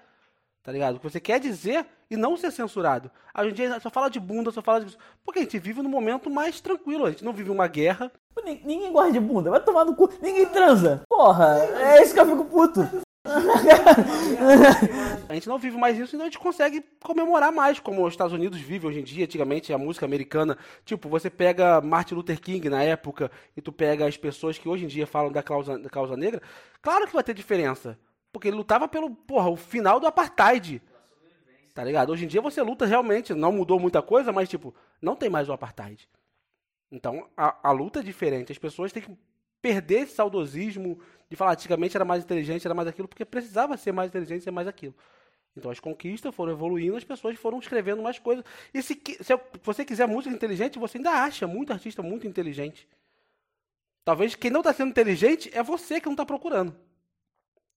tá ligado? O que você quer dizer e não ser censurado. Em dia só fala de bunda, só fala de. Porque a gente vive num momento mais tranquilo, a gente não vive uma guerra. Nin- Ninguém gosta de bunda, vai tomar no cu. Ninguém transa. Porra, é isso que eu fico puto. (laughs) A gente não vive mais isso, então a gente consegue comemorar mais, como os Estados Unidos vivem hoje em dia. Antigamente, a música americana, tipo, você pega Martin Luther King na época e tu pega as pessoas que hoje em dia falam da causa, da causa negra, claro que vai ter diferença. Porque ele lutava pelo, porra, o final do apartheid. Tá ligado? Hoje em dia você luta realmente, não mudou muita coisa, mas, tipo, não tem mais o apartheid. Então, a, a luta é diferente. As pessoas têm que perder esse saudosismo de falar antigamente era mais inteligente, era mais aquilo, porque precisava ser mais inteligente, ser mais aquilo. Então as conquistas foram evoluindo, as pessoas foram escrevendo mais coisas. E se, se você quiser música inteligente, você ainda acha muito artista muito inteligente. Talvez quem não está sendo inteligente é você que não está procurando.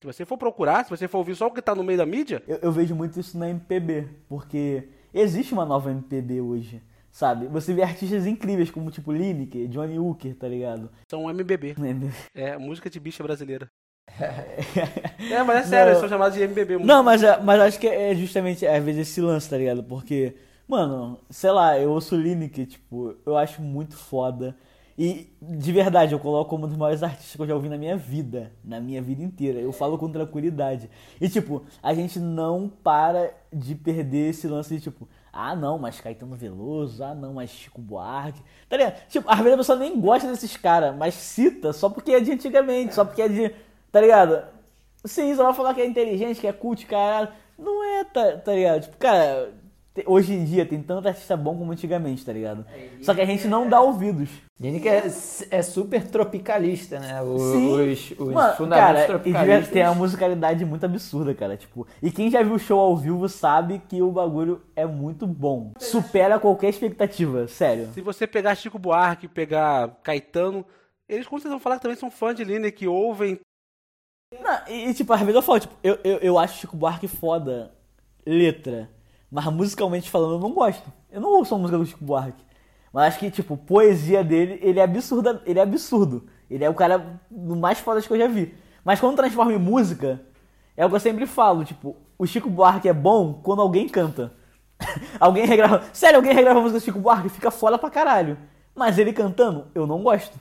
Se você for procurar, se você for ouvir só o que está no meio da mídia, Eu, eu vejo muito isso na MPB, porque existe uma nova MPB hoje, sabe? Você vê artistas incríveis como tipo Lineker, Johnny Hooker, tá ligado? são MBB. MPB. (laughs) É música de bicha brasileira. (laughs) é, mas é sério, eles são chamados de MBB. Não, mas, é- mas acho que é justamente às vezes esse lance, tá ligado? Porque, mano, sei lá, eu ouço Lineker, tipo, eu acho muito foda. E de verdade, eu coloco como um dos maiores artistas que eu já ouvi na minha vida, na minha vida inteira. Eu falo com tranquilidade. E tipo, a gente não para de perder esse lance de tipo, ah não, mas Caetano Veloso, ah não, mas Chico Buarque. Tá ligado? Tipo, às vezes a pessoa nem gosta desses caras, mas cita só porque é de antigamente, só porque é de. Tá ligado? Sim, só vai falar que é inteligente, que é cult, caralho. Não é, tá, tá ligado? Tipo, cara, hoje em dia tem tanto artista bom como antigamente, tá ligado? Só que a gente não dá ouvidos. Lineker é, é super tropicalista, né? O- Sim. Os, os Mano, fundamentos cara, e tropicalistas. tem uma musicalidade muito absurda, cara. Tipo, e quem já viu o show ao vivo sabe que o bagulho é muito bom. Supera qualquer expectativa, sério. Se você pegar Chico Buarque, pegar Caetano, eles com certeza vão falar que também são fãs de Lineker, que ouvem. Não, e, e, tipo, às vezes eu falo, tipo, eu, eu, eu acho Chico Buarque foda, letra. Mas musicalmente falando, eu não gosto. Eu não ouço a música do Chico Buarque. Mas acho que, tipo, poesia dele, ele é absurda, ele é absurdo. Ele é o cara do mais foda que eu já vi. Mas quando transforma em música, é o que eu sempre falo, tipo, o Chico Buarque é bom quando alguém canta. (laughs) alguém regrava. Sério, alguém regrava a música do Chico Buarque, fica foda pra caralho. Mas ele cantando, eu não gosto.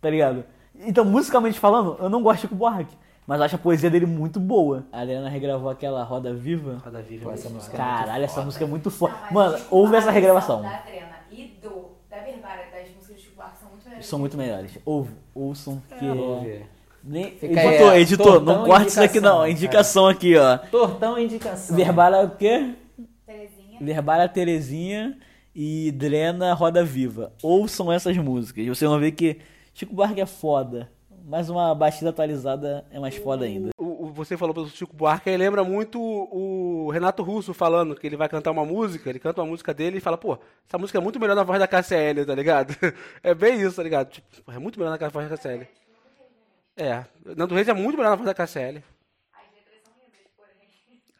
Tá ligado? Então, musicalmente falando, eu não gosto de Chico Buarque. Mas eu acho a poesia dele muito boa. A Ariana regravou aquela Roda Viva. Roda Viva. Pô, essa música é Caralho, essa música é muito foda. Não, Mano, ouve essa regravação. Da Adriana e do, da Verbária, das músicas Chico Buarque são muito melhores. São muito melhores. Ouve, ouçam, que Ouve. é... Nem... Fica editor, aí, editor, tortão não corte isso aqui não. indicação. Indicação aqui, ó. Tortão indicação. Verbala o quê? Terezinha. Verbala Terezinha e Drena Roda Viva. Ouçam essas músicas. Vocês vão ver que Chico Buarque é foda. Mas uma batida atualizada é mais foda ainda. O, o- você falou do Chico Buarque, aí lembra muito o, o Renato Russo falando que ele vai cantar uma música, ele canta uma música dele e fala, pô, essa música é muito melhor na voz da KCL, tá ligado? (laughs) É bem isso, tá ligado? Tipo, é muito melhor na voz da KCL. É, Nando Reis é muito melhor na voz da KCL.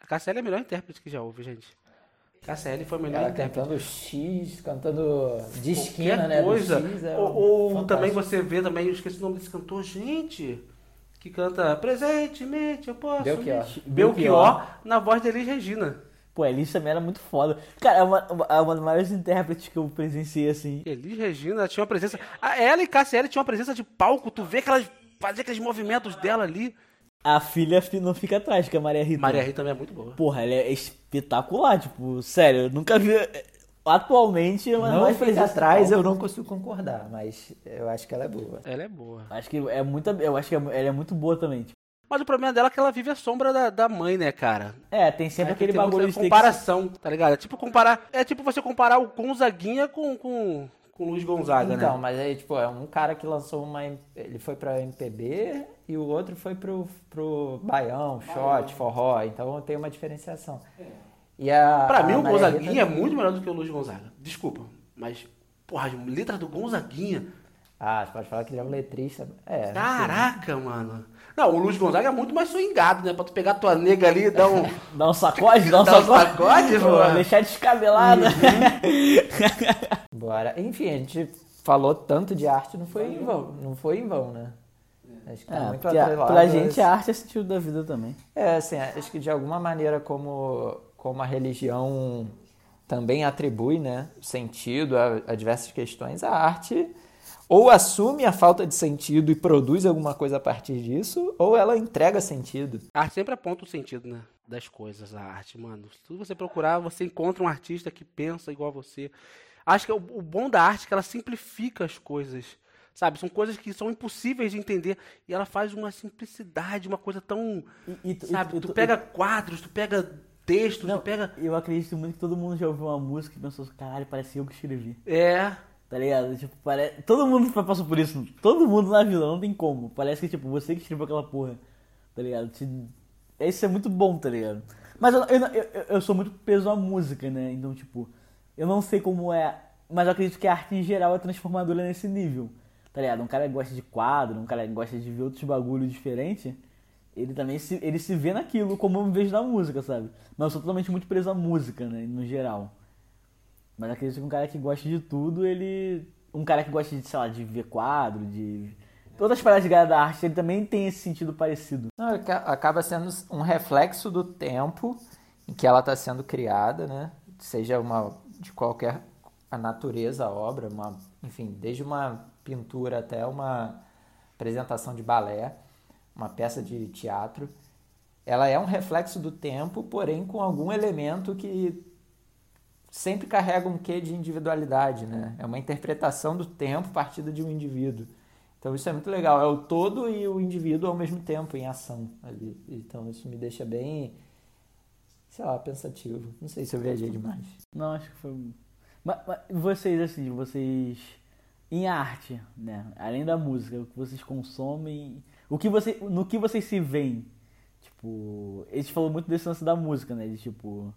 A KCL é a melhor intérprete que já houve, gente. KCL foi a melhor Ela intérprete. cantando X, cantando de esquina, Qualquer né? coisa. X, é ou ou fantástico. também você vê também, eu esqueci o nome desse cantor, gente, que canta Presentemente eu posso. Belchior. Belchior na voz de Elis Regina. Pô, Elis também era muito foda. Cara, é uma, é uma das maiores intérpretes que eu presenciei, assim. Elis Regina tinha uma presença. Ela e Cassiele tinham uma presença de palco, tu vê que elas faziam aqueles movimentos dela ali. A filha fi- não fica atrás, que é a Maria Rita. Maria Rita também é muito boa. Porra, ela é espetacular, tipo, sério, eu nunca vi. Atualmente, é uma Não fica atrás, eu não consigo concordar, mas eu acho que ela é boa. Ela é boa. Acho que é muita. Eu acho que é- ela é muito boa também. tipo. Mas o problema dela é que ela vive a sombra da, da mãe, né, cara? É, tem sempre Aí aquele tem bagulho de ter que comparação, tá ligado? É tipo comparar. É tipo você comparar o Gonzaguinha com, com, com o Luiz Gonzaga, Então, né? mas aí, tipo, é um cara que lançou uma. Ele foi pra MPB e o outro foi pro, pro Baião, shot, forró. Então tem uma diferenciação. E a, Pra a mim, o Gonzaguinha Rita- é muito melhor do que o Luiz Gonzaga. Desculpa, mas, porra, as letras do Gonzaguinha. Ah, você pode falar que ele é um letrista. É. Caraca, mano. Não, o Luiz Gonzaga é muito mais swingado, né? Pra tu pegar tua nega ali e dar um. (laughs) Dá um sacode, dá um (laughs) Dá um sacode. sacode, Pô. Deixar descabelada. (laughs) Bora. Enfim, a gente falou tanto de arte, não foi em vão, não foi em vão, né? Acho que tá É, muito a- atrelado pra gente a arte é sentido da vida também. É, assim, acho que de alguma maneira como, como a religião também atribui, né, sentido a, a diversas questões, a arte ou assume a falta de sentido e produz alguma coisa a partir disso, ou ela entrega sentido. A arte sempre aponta o sentido, né? Das coisas, a arte, mano. Se tudo você procurar, você encontra um artista que pensa igual a você. Acho que o, o bom da arte é que ela simplifica as coisas. Sabe? São coisas que são impossíveis de entender. E ela faz uma simplicidade, uma coisa tão. E- e tu- sabe? e tu tu- pega quadros, tu pega textos, Não, tu pega. eu acredito muito que todo mundo já ouviu uma música e pensou, caralho, parece eu que escrevi. É. Tá ligado? Tipo, parece... Todo mundo passou por isso. Todo mundo na vida, não tem como. Parece que, tipo, você que escreveu aquela porra. Tá ligado? Te- Isso é muito bom, tá ligado? Mas eu, eu, eu, eu sou muito preso à música, né? Então, tipo, eu não sei como é. Mas eu acredito que a arte em geral é transformadora nesse nível. Tá ligado? Um cara que gosta de quadro, um cara que gosta de ver outros bagulhos diferentes. Ele também se, ele se vê naquilo como eu vejo na música, sabe? Mas eu sou totalmente muito preso à música, né? No geral. Mas acredito que um cara que gosta de tudo, ele. Um cara que gosta de, sei lá, de ver quadro, de. Todas as paradas ligadas da arte, ele também tem esse sentido parecido. Não, aca- acaba sendo um reflexo do tempo em que ela está sendo criada, né? Seja uma de qualquer a natureza, a obra, uma, enfim, desde uma pintura até uma apresentação de balé, uma peça de teatro. Ela é um reflexo do tempo, porém com algum elemento que sempre carrega um quê de individualidade, né? É uma interpretação do tempo partida de um indivíduo. Então isso é muito legal, é o todo e o indivíduo ao mesmo tempo em ação ali. Então isso me deixa bem sei lá, pensativo. Não sei se eu viajei demais. Não, acho que foi. Mas, mas vocês, assim, vocês. Em arte, né? Além da música, o que vocês consomem. O que você, no que vocês se veem? Tipo. Gente falou muito desse lance da música, né? De tipo.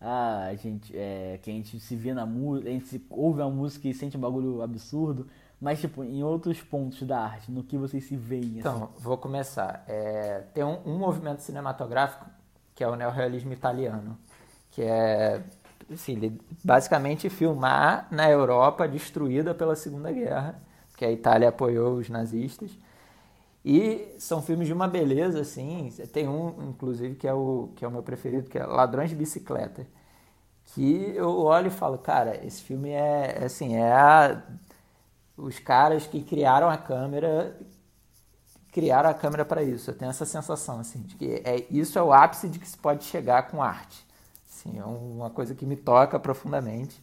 Ah, a gente. É, que a gente se vê na música. A gente ouve a música e sente um bagulho absurdo. Mas, tipo, em outros pontos da arte, no que vocês se veem? Assim. Então, vou começar. É, tem um, um movimento cinematográfico que é o neorrealismo italiano, que é assim, basicamente filmar na Europa destruída pela Segunda Guerra, que a Itália apoiou os nazistas. E são filmes de uma beleza, assim. Tem um, inclusive, que é o, que é o meu preferido, que é Ladrões de Bicicleta. Que eu olho e falo, cara, esse filme é, é assim, é a, os caras que criaram a câmera criaram a câmera para isso. Eu tenho essa sensação assim, de que é isso é o ápice de que se pode chegar com arte. Assim, é uma coisa que me toca profundamente.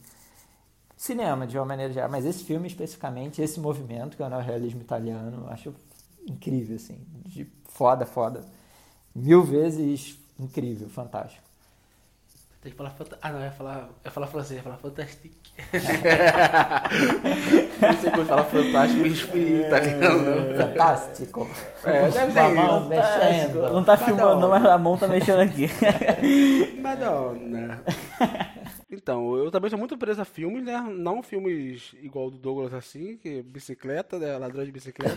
Cinema, de uma maneira geral, mas esse filme especificamente, esse movimento, que é o neorrealismo italiano, acho incrível, assim, de foda, foda. Mil vezes incrível, fantástico. Tem que falar. fanta- Ah, não, eu ia falar, eu ia falar francês, ia falar fantastique. não sei como falar fantástico em espanhol, italiano, não. Fantástico. É, deve ser mão isso. mexendo. Não tá filmando, não, mas a mão tá mexendo aqui. (laughs) Madonna. Então, eu também sou muito preso a filmes, né? Não filmes igual do Douglas assim, que bicicleta, né? Ladrão de bicicleta.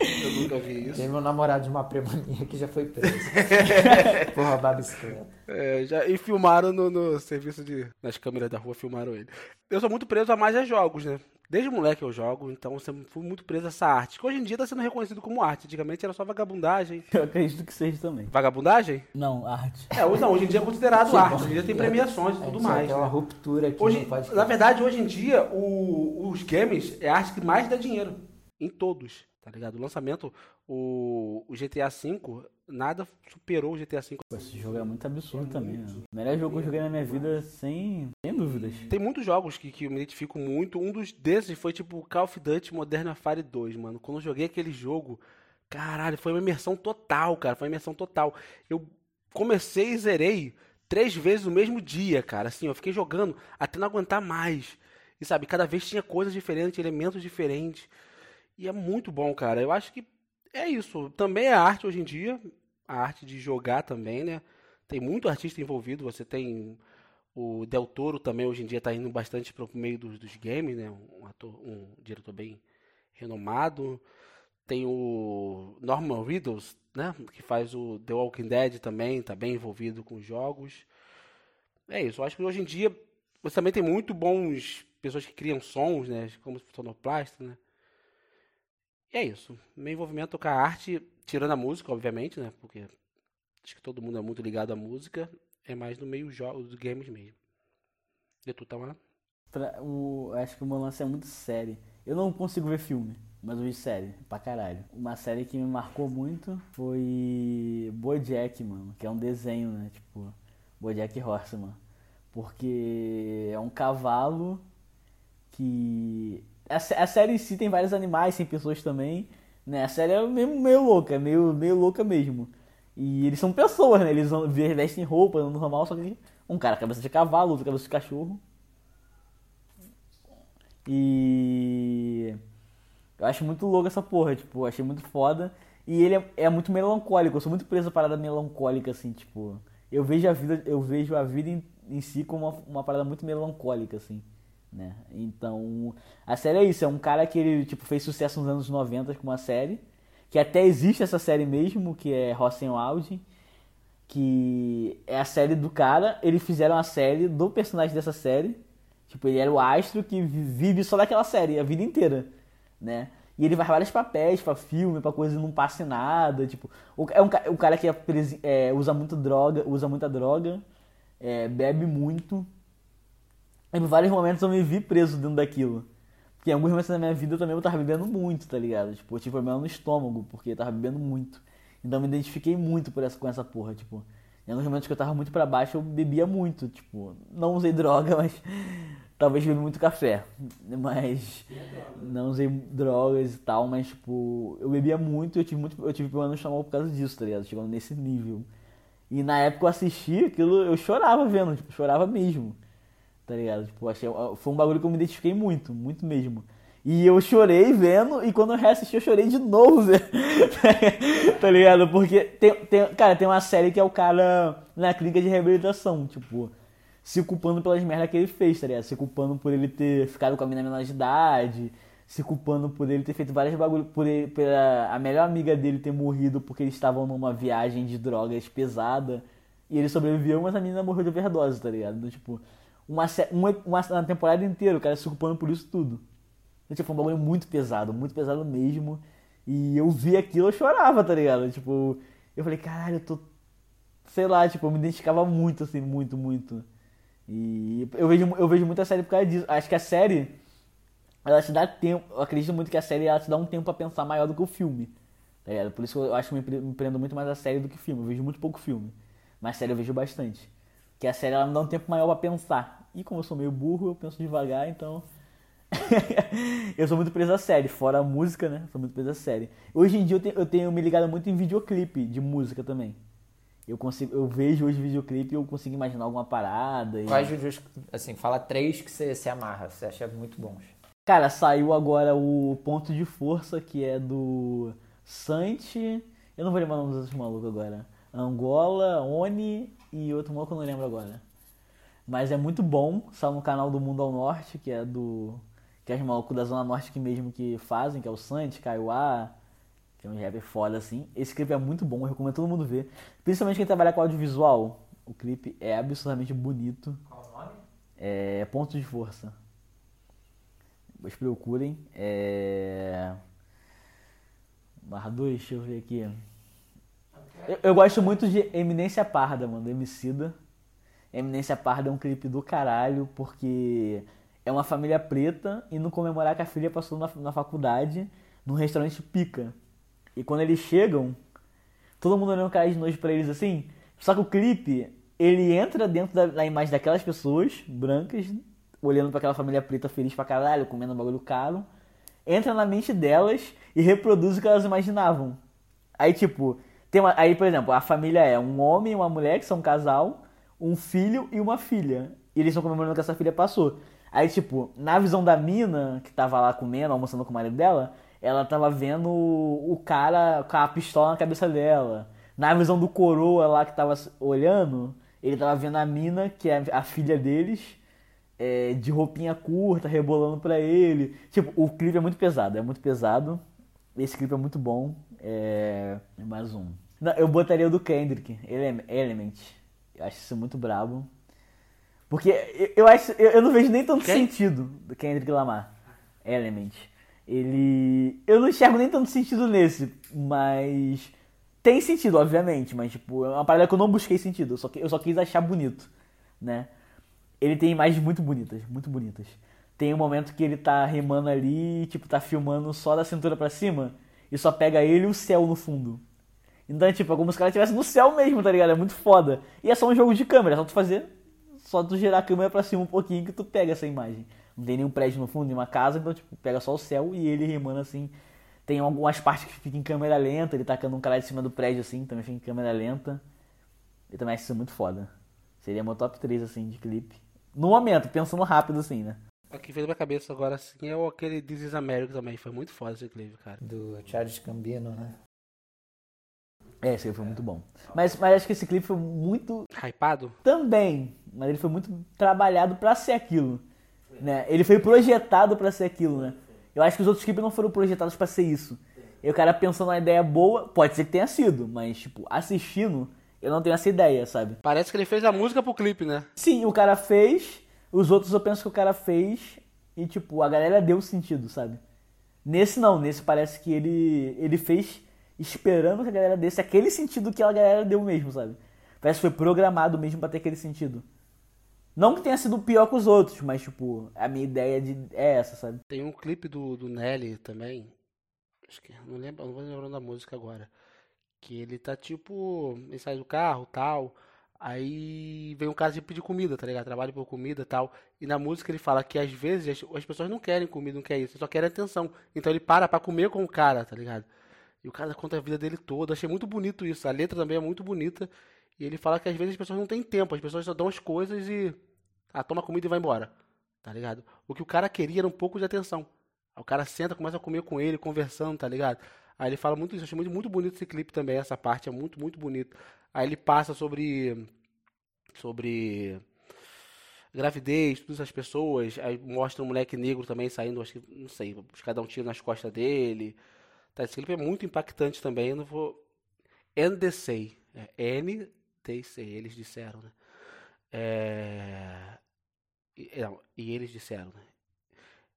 Eu nunca vi isso. Teve um namorado de uma prima minha que já foi preso. (laughs) por roubar bicicleta. É, já, e filmaram no, no serviço de. Nas câmeras da rua, filmaram ele. Eu sou muito preso a mais a jogos, né? Desde moleque eu jogo, então eu sempre fui muito preso a essa arte. Que hoje em dia tá sendo reconhecido como arte. Antigamente era só vagabundagem. Eu acredito que seja também. Vagabundagem? Não, arte. É, hoje não, hoje em dia é considerado arte. Hoje em dia tem premiações e A tudo gente mais. Tem uma né? ruptura aqui Hoje, na verdade, hoje em dia, o- os games é a arte que mais dá dinheiro. Em todos, tá ligado? O lançamento, o, o GTA V, nada superou o GTA V. Esse jogo é muito absurdo também, né? O melhor jogo que eu joguei na minha vida, sem, sem dúvidas. Tem muitos jogos que, que eu me identifico muito. Um dos desses foi tipo Call of Duty Modern Warfare 2, mano. Quando eu joguei aquele jogo, caralho, foi uma imersão total, cara. Foi uma imersão total. Eu comecei e zerei três vezes no mesmo dia, cara. Assim, eu fiquei jogando até não aguentar mais. E sabe, cada vez tinha coisas diferentes, elementos diferentes. E é muito bom, cara. Eu acho que é isso. Também é arte hoje em dia. A arte de jogar também, né? Tem muito artista envolvido. Você tem o Del Toro também hoje em dia está indo bastante para o meio dos, dos games, né? Um ator, um diretor bem renomado. Tem o Norman Reedus, né? Que faz o The Walking Dead também, está bem envolvido com os jogos. É isso. Eu acho que hoje em dia você também tem muito bons pessoas que criam sons, né? Como sonoplasta, né? E é isso. Meu envolvimento com a arte, tirando a música, obviamente, né? Porque acho que todo mundo é muito ligado à música. É mais no meio dos games mesmo. E tu, lá? Pra- o, acho que o meu lance é muito série. Eu não consigo ver filme, mas eu vi série, pra caralho. Uma série que me marcou muito foi Bojack, mano, que é um desenho, né? Tipo, Bojack Horseman. Porque é um cavalo que. A, sé- a série em si tem vários animais, tem pessoas também, né? A série é meio, meio louca, meio, meio louca mesmo. E eles são pessoas, né? Eles vestem roupa, no normal, só que um cara cabeça de cavalo, outro cabeça de cachorro. E eu acho muito louco essa porra, tipo, achei muito foda. E ele é, é muito melancólico, eu sou muito preso a parada melancólica, assim, tipo. Eu vejo a vida, eu vejo a vida em, em si como uma, uma parada muito melancólica, assim, né? Então, a série é isso, é um cara que ele, tipo, fez sucesso nos anos 90 com uma série, que até existe essa série mesmo, que é Rosenwald, que é a série do cara, eles fizeram a série do personagem dessa série, tipo, ele era o astro que vi- vive só daquela série a vida inteira, né? E ele faz vários papéis pra filme, pra coisa e não passe nada, tipo, é um, ca- o cara que é é, usa muito droga, usa muita droga, é, bebe muito. Em vários momentos eu me vi preso dentro daquilo. Porque em alguns momentos da minha vida eu também eu tava bebendo muito, tá ligado? Tipo, eu tive problema no estômago, porque eu tava bebendo muito. Então eu me identifiquei muito por essa, com essa porra, tipo. Em alguns momentos que eu tava muito pra baixo, eu bebia muito, tipo, não usei (laughs) droga, mas talvez bebi muito café. Mas não usei drogas e tal, mas tipo, eu bebia muito eu tive muito, eu tive problema no estômago por causa disso, tá ligado? Chegando nesse nível. E na época eu assisti aquilo, eu chorava vendo, tipo, chorava mesmo. Tá ligado? Tipo, achei, foi um bagulho que eu me identifiquei muito, muito mesmo. E eu chorei vendo, e quando eu reassisti, eu chorei de novo, (laughs) Zé. tá ligado? Porque tem, tem, cara, tem uma série que é o cara na clínica de reabilitação, tipo, se culpando pelas merdas que ele fez, tá ligado? Se culpando por ele ter ficado com a mina menor de idade, se culpando por ele ter feito várias bagulho, por ele, pela a melhor amiga dele ter morrido porque eles estavam numa viagem de drogas pesada e ele sobreviveu, mas a menina morreu de overdose, tá ligado? Então, tipo, uma, uma, uma, temporada inteira o cara se culpando por isso tudo. Tipo, foi um bagulho muito pesado, muito pesado mesmo. E eu vi aquilo, eu chorava, tá ligado? Tipo, eu falei, caralho, eu tô. Sei lá, tipo, eu me identificava muito, assim, muito, muito. E eu vejo, eu vejo muita série por causa disso. Acho que a série ela te dá tempo. Eu acredito muito que a série ela te dá um tempo pra pensar maior do que o filme. Tá ligado? Por isso que eu acho que me prendo muito mais a série do que filme. Eu vejo muito pouco filme. Mas série eu vejo bastante. Porque a série ela me dá um tempo maior pra pensar. E como eu sou meio burro, eu penso devagar, então. (laughs) eu sou muito preso à série, fora a música, né? Sou muito preso à série. Hoje em dia eu tenho, eu tenho me ligado muito em videoclipe de música também. Eu consigo, eu vejo hoje videoclipe e eu consigo imaginar alguma parada. E... Quais vídeos, assim, fala três que você se amarra, você acha muito bons. Cara, saiu agora o Ponto de Força, que é do Santi. Eu não vou lembrar o nome dos outros malucos agora. Angola, Oni e outro maluco eu não lembro agora. Mas é muito bom. Saiu no canal do Mundo ao Norte, que é do. Que é os malucos da Zona Norte que mesmo que fazem, que é o Santi, Kaiowá, que é um rap foda assim. Esse clipe é muito bom, eu recomendo todo mundo ver. Principalmente quem trabalha com audiovisual. O clipe é absurdamente bonito. Qual o nome? É Ponto de Força. Vocês procurem. É... Barra 2, deixa eu ver aqui. Eu, eu, gosto muito de Eminência Parda, mano, Emicida. Eminência Parda é um clipe do caralho, porque é uma família preta indo comemorar que a filha passou na, na faculdade num restaurante pica. E quando eles chegam, todo mundo olhando cara de nojo pra eles assim. Só que o clipe, ele entra dentro da, da imagem daquelas pessoas brancas olhando para aquela família preta feliz pra caralho, comendo um bagulho caro, entra na mente delas e reproduz o que elas imaginavam. Aí, tipo, tem uma, aí, por exemplo, a família é um homem e uma mulher, que são um casal, um filho e uma filha. E eles estão comemorando que essa filha passou. Aí, tipo, na visão da mina, que tava lá comendo, almoçando com o marido dela, ela tava vendo o cara com a pistola na cabeça dela. Na visão do coroa lá que tava olhando, ele tava vendo a mina, que é a filha deles, é, de roupinha curta, rebolando pra ele. Tipo, o clipe é muito pesado, é muito pesado. Esse clipe é muito bom. É. Mais um. Não, eu botaria o do Kendrick, Element. Eu acho isso muito brabo. Porque eu, eu acho. Eu, eu, não vejo nem tanto Quem? sentido do Kendrick Lamar. Element. Ele. Eu não enxergo nem tanto sentido nesse, mas. Tem sentido, obviamente, mas tipo, é uma parada que eu não busquei sentido, eu só, eu só quis achar bonito, né? ele tem imagens muito bonitas, muito bonitas. Tem um momento que ele tá remando ali, tipo, tá filmando só da cintura para cima e só pega ele e o céu no fundo. Então, tipo, é como se o cara estivesse no céu mesmo, tá ligado? É muito foda. E é só um jogo de câmera, é só tu fazer. Só tu girar a câmera pra cima um pouquinho que tu pega essa imagem. Não tem nenhum prédio no fundo, nenhuma casa, então, tipo, pega só o céu e ele remando assim. Tem algumas partes que fica em câmera lenta, ele tacando um cara de cima do prédio assim, também fica em câmera lenta. Eu também acho isso muito foda. Seria meu top 3, assim, de clipe. No momento, pensando rápido assim, né? O que veio na minha cabeça agora assim é aquele This is America também. Foi muito foda esse clipe, cara. Do Charles Gambino, né? É, esse aí foi muito bom. Mas, mas acho que esse clipe foi muito. Hypado? Também. Mas ele foi muito trabalhado para ser aquilo. Né? Ele foi projetado para ser aquilo, né? Eu acho que os outros clipes não foram projetados para ser isso. E o cara pensou numa ideia boa, pode ser que tenha sido, mas, tipo, assistindo, eu não tenho essa ideia, sabe? Parece que ele fez a música pro clipe, né? Sim, o cara fez. Os outros eu penso que o cara fez. E, tipo, a galera deu sentido, sabe? Nesse não, nesse parece que ele, ele fez esperando que a galera desse aquele sentido que a galera deu mesmo, sabe? Parece que foi programado mesmo para ter aquele sentido. Não que tenha sido pior que os outros, mas, tipo, a minha ideia de, é essa, sabe? Tem um clipe do, do Nelly também. Acho que não lembro, não vou lembrar da música agora. Que ele tá tipo. Ele sai do carro tal. Aí vem um caso de pedir comida, tá ligado? Trabalho por comida tal. E na música ele fala que às vezes as, as pessoas não querem comida, não querem isso, só querem atenção. Então ele para pra comer com o cara, tá ligado? E o cara conta a vida dele toda. Achei muito bonito isso. A letra também é muito bonita. E ele fala que às vezes as pessoas não têm tempo, as pessoas só dão as coisas e. Ah, toma comida e vai embora. Tá ligado? O que o cara queria era um pouco de atenção. Aí o cara senta, começa a comer com ele, conversando, tá ligado? Aí ele fala muito isso, eu achei muito, muito bonito esse clipe também, essa parte é muito, muito bonito. Aí ele passa sobre. sobre. gravidez, todas as pessoas. Aí mostra um moleque negro também saindo, acho que, não sei, caras dão um tiro nas costas dele. Tá, esse clipe é muito impactante também, eu não vou. NDC. É eles disseram, né? É... E, não, e eles disseram, né?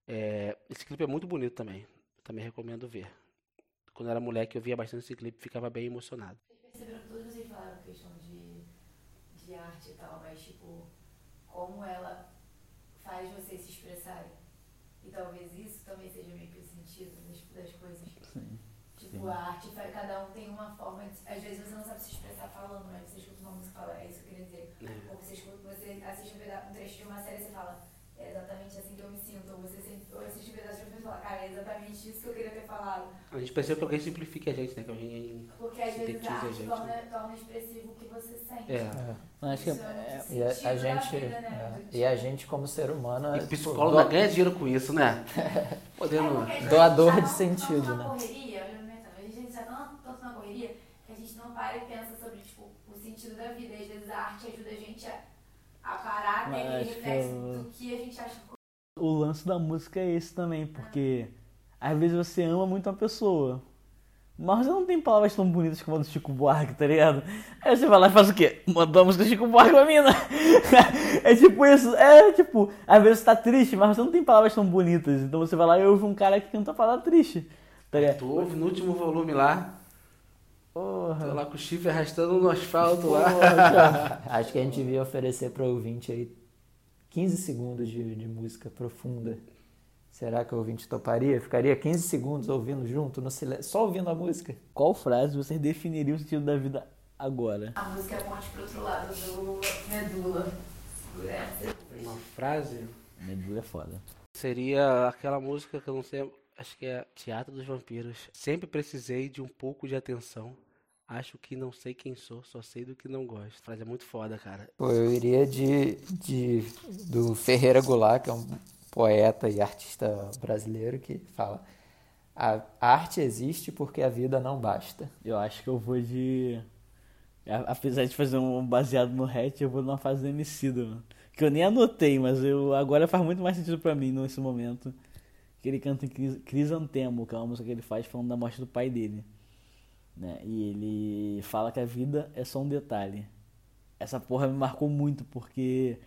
É, esse clipe é muito bonito também. Também recomendo ver. Quando era moleque, eu via bastante esse clipe e ficava bem emocionado. Vocês perceberam que todos vocês falaram questão de, de arte e tal, mas tipo, como ela faz vocês se expressarem. E talvez isso também seja meio que o sentido das, das coisas. Sim. Tipo, a arte, cada um tem uma forma de. Às vezes você não sabe se expressar falando, mas você escuta uma música e fala, é isso que eu queria dizer. Ou você, escuta, você assiste um, um trecho de uma série e você fala, é exatamente assim que eu me sinto. Ou você sempre, ou assiste um pedaço de um filme e fala, cara, é exatamente isso que eu queria ter falado. A gente percebe que alguém simplifica a gente, né? Que alguém Porque às vezes a a arte gente. torna, né? torna expressivo o que você sente. É. É. Acho que é é, E a, a gente, vida, né? é, e a gente como ser humano é E tipo, psicólogo do- ganha dinheiro com isso, né? (laughs) Podendo. É Doador tá de sentido, né? correria, né, a gente está tão, tanto na correria que a gente não para e pensa sobre tipo, o sentido da vida. E às vezes a arte ajuda a gente a, a parar, acho que reflexo eu- do que a gente acha o lance da música é esse também, porque às vezes você ama muito uma pessoa, mas você não tem palavras tão bonitas como a do Chico Buarque, tá ligado? Aí você vai lá e faz o quê? Mandou a música do Chico Buarque pra mina. (laughs) é tipo isso, é tipo, às vezes você tá triste, mas você não tem palavras tão bonitas, então você vai lá e ouve um cara que canta palavra triste, tá ligado? Tu ouve no último volume lá, tô Porra. lá com o chifre arrastando no asfalto lá. (laughs) Acho que a gente devia oferecer para o ouvinte aí 15 segundos de, de música profunda. Será que o ouvinte toparia? Ficaria 15 segundos ouvindo junto, no silêncio, só ouvindo a música? Qual frase você definiria o sentido da vida agora? a música é a ponte pro outro lado do medula. Uma frase Medula é foda. seria aquela música que eu não sei, acho que é Teatro dos Vampiros. Sempre precisei de um pouco de atenção. Acho que não sei quem sou, só sei do que não gosto. A frase é muito foda, cara. Pô, eu iria de, de do Ferreira Goulart, que é um poeta e artista brasileiro que fala: a arte existe porque a vida não basta. Eu acho que eu vou de. Apesar de fazer um baseado no hatch, eu vou numa fase do Emicida, mano. Que eu nem anotei, mas eu agora faz muito mais sentido pra mim nesse momento. Que ele canta em Cris- Crisantemo, que é uma música que ele faz falando da morte do pai dele. Né? E ele fala que a vida é só um detalhe. Essa porra me marcou muito, porque.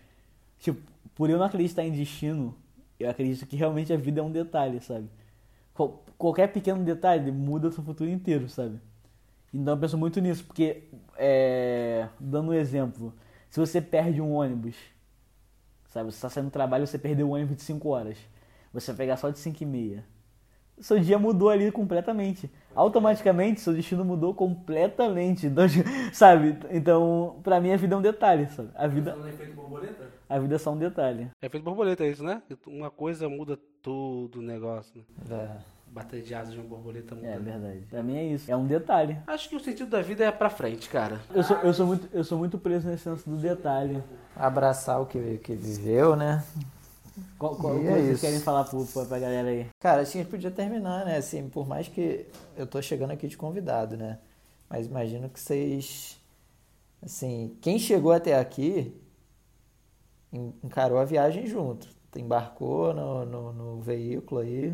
Tipo, por eu não acreditar em destino, eu acredito que realmente a vida é um detalhe, sabe? Qual- qualquer pequeno detalhe muda o seu futuro inteiro, sabe? Então eu penso muito nisso, porque, é, dando um exemplo, se você perde um ônibus, sabe? Você está saindo do trabalho você perdeu um ônibus de 5 horas, você vai pegar só de 5 e meia. Seu dia mudou ali completamente. Automaticamente, seu destino mudou completamente. Então, (laughs) sabe? Então, pra mim, a vida é um detalhe, sabe? A vida, efeito borboleta? a vida é só um detalhe. É efeito borboleta, é isso, né? Uma coisa muda todo o negócio, né? É. Bater de asas de uma borboleta muda. É verdade. Pra mim é isso. É um detalhe. Acho que o sentido da vida é pra frente, cara. Eu sou, eu sou, muito, eu sou muito preso nesse senso do detalhe. Abraçar o que, que viveu, né? Qual, qual, o E que é vocês querem falar pro, pra, galera aí? Cara, que a gente podia terminar, né? Assim, por mais que eu tô chegando aqui de convidado, né? Mas imagino que vocês. Assim, quem chegou até aqui en- encarou a viagem junto. Embarcou no, no, no veículo aí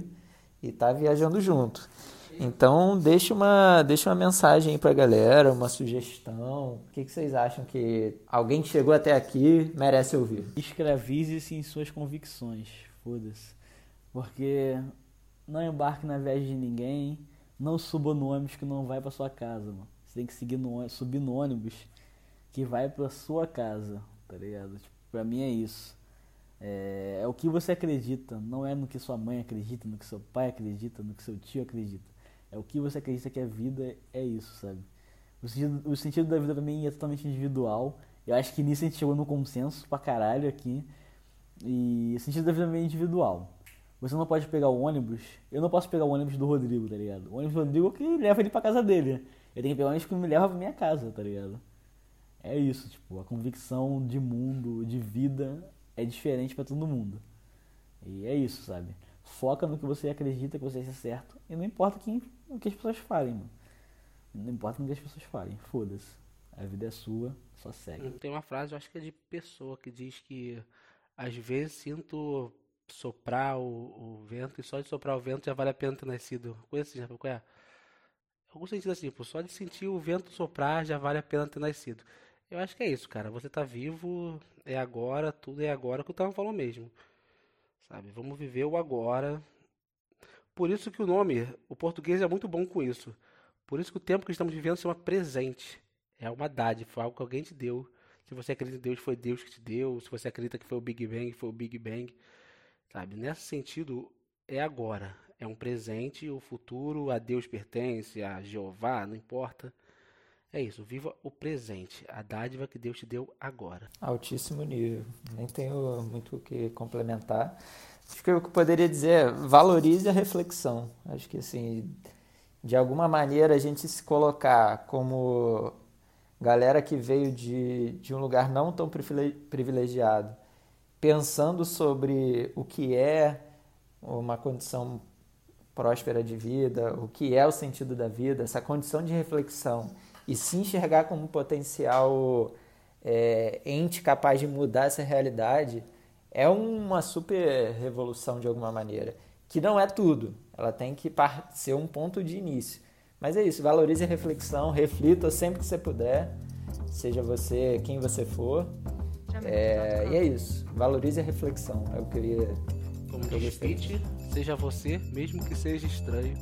e tá viajando junto. Então, deixa uma, deixa uma mensagem aí pra galera, uma sugestão. O que, que vocês acham que alguém que chegou até aqui merece ouvir? Escravize-se em suas convicções. Foda-se. Porque não embarque na viagem de ninguém. Não suba no ônibus que não vai pra sua casa, mano. Você tem que seguir no, subir no ônibus que vai pra sua casa, tá ligado? Tipo, pra mim é isso. É, é o que você acredita, não é no que sua mãe acredita, no que seu pai acredita, no que seu tio acredita. É o que você acredita que a vida é isso, sabe? O sentido, o sentido da vida mim é totalmente individual. Eu acho que nisso a gente chegou no consenso pra caralho aqui. E o sentido da vida também é individual. Você não pode pegar o ônibus. Eu não posso pegar o ônibus do Rodrigo, tá ligado? O ônibus do Rodrigo é o que leva ele pra casa dele. Eu tenho que pegar o ônibus que me leva pra minha casa, tá ligado? É isso, tipo, a convicção de mundo, de vida é diferente pra todo mundo. E é isso, sabe? Foca no que você acredita que você é certo e não importa quem, o que as pessoas falem, mano. Não importa o que as pessoas falem, foda-se. A vida é sua, só segue. Tem uma frase, eu acho que é de pessoa, que diz que às vezes sinto soprar o, o vento e só de soprar o vento já vale a pena ter nascido. Coisa assim, sabe qual é? Algum sentido assim, pô, só de sentir o vento soprar já vale a pena ter nascido. Eu acho que é isso, cara. Você tá vivo, é agora, tudo é agora, que o Tama falou mesmo. Sabe? Vamos viver o agora. Por isso que o nome, o português é muito bom com isso. Por isso que o tempo que estamos vivendo se chama presente. É uma dádiva, foi algo que alguém te deu. Se você acredita em Deus, foi Deus que te deu. Se você acredita que foi o Big Bang, foi o Big Bang. Sabe? Nesse sentido, é agora. É um presente, o futuro a Deus pertence, a Jeová, não importa. É isso, viva o presente, a dádiva que Deus te deu agora. Altíssimo nível. Nem tenho muito o que complementar. Acho que eu poderia dizer é valorize a reflexão. Acho que assim, de alguma maneira a gente se colocar como galera que veio de, de um lugar não tão privilegiado, pensando sobre o que é uma condição próspera de vida, o que é o sentido da vida, essa condição de reflexão e se enxergar como um potencial é, ente capaz de mudar essa realidade é uma super revolução de alguma maneira. Que não é tudo, ela tem que ser um ponto de início. Mas é isso, valorize a reflexão, reflita sempre que você puder, seja você quem você for. É, e é isso, valorize a reflexão, é o que eu queria. Como diz Pete, seja você, mesmo que seja estranho,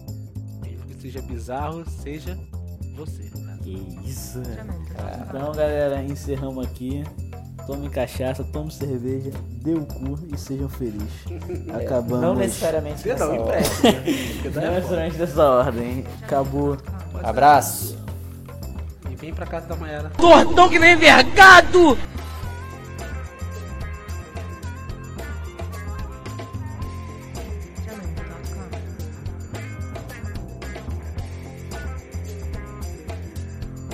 mesmo que seja bizarro, seja você. Que isso. Então, galera, encerramos aqui. Tome cachaça, tome cerveja, dê o cu e sejam felizes. (laughs) Acabamos. Não necessariamente nessa não, ordem. Não necessariamente dessa ordem. Acabou. Abraço. E vem pra casa da Mayara. Tortão que nem vergado!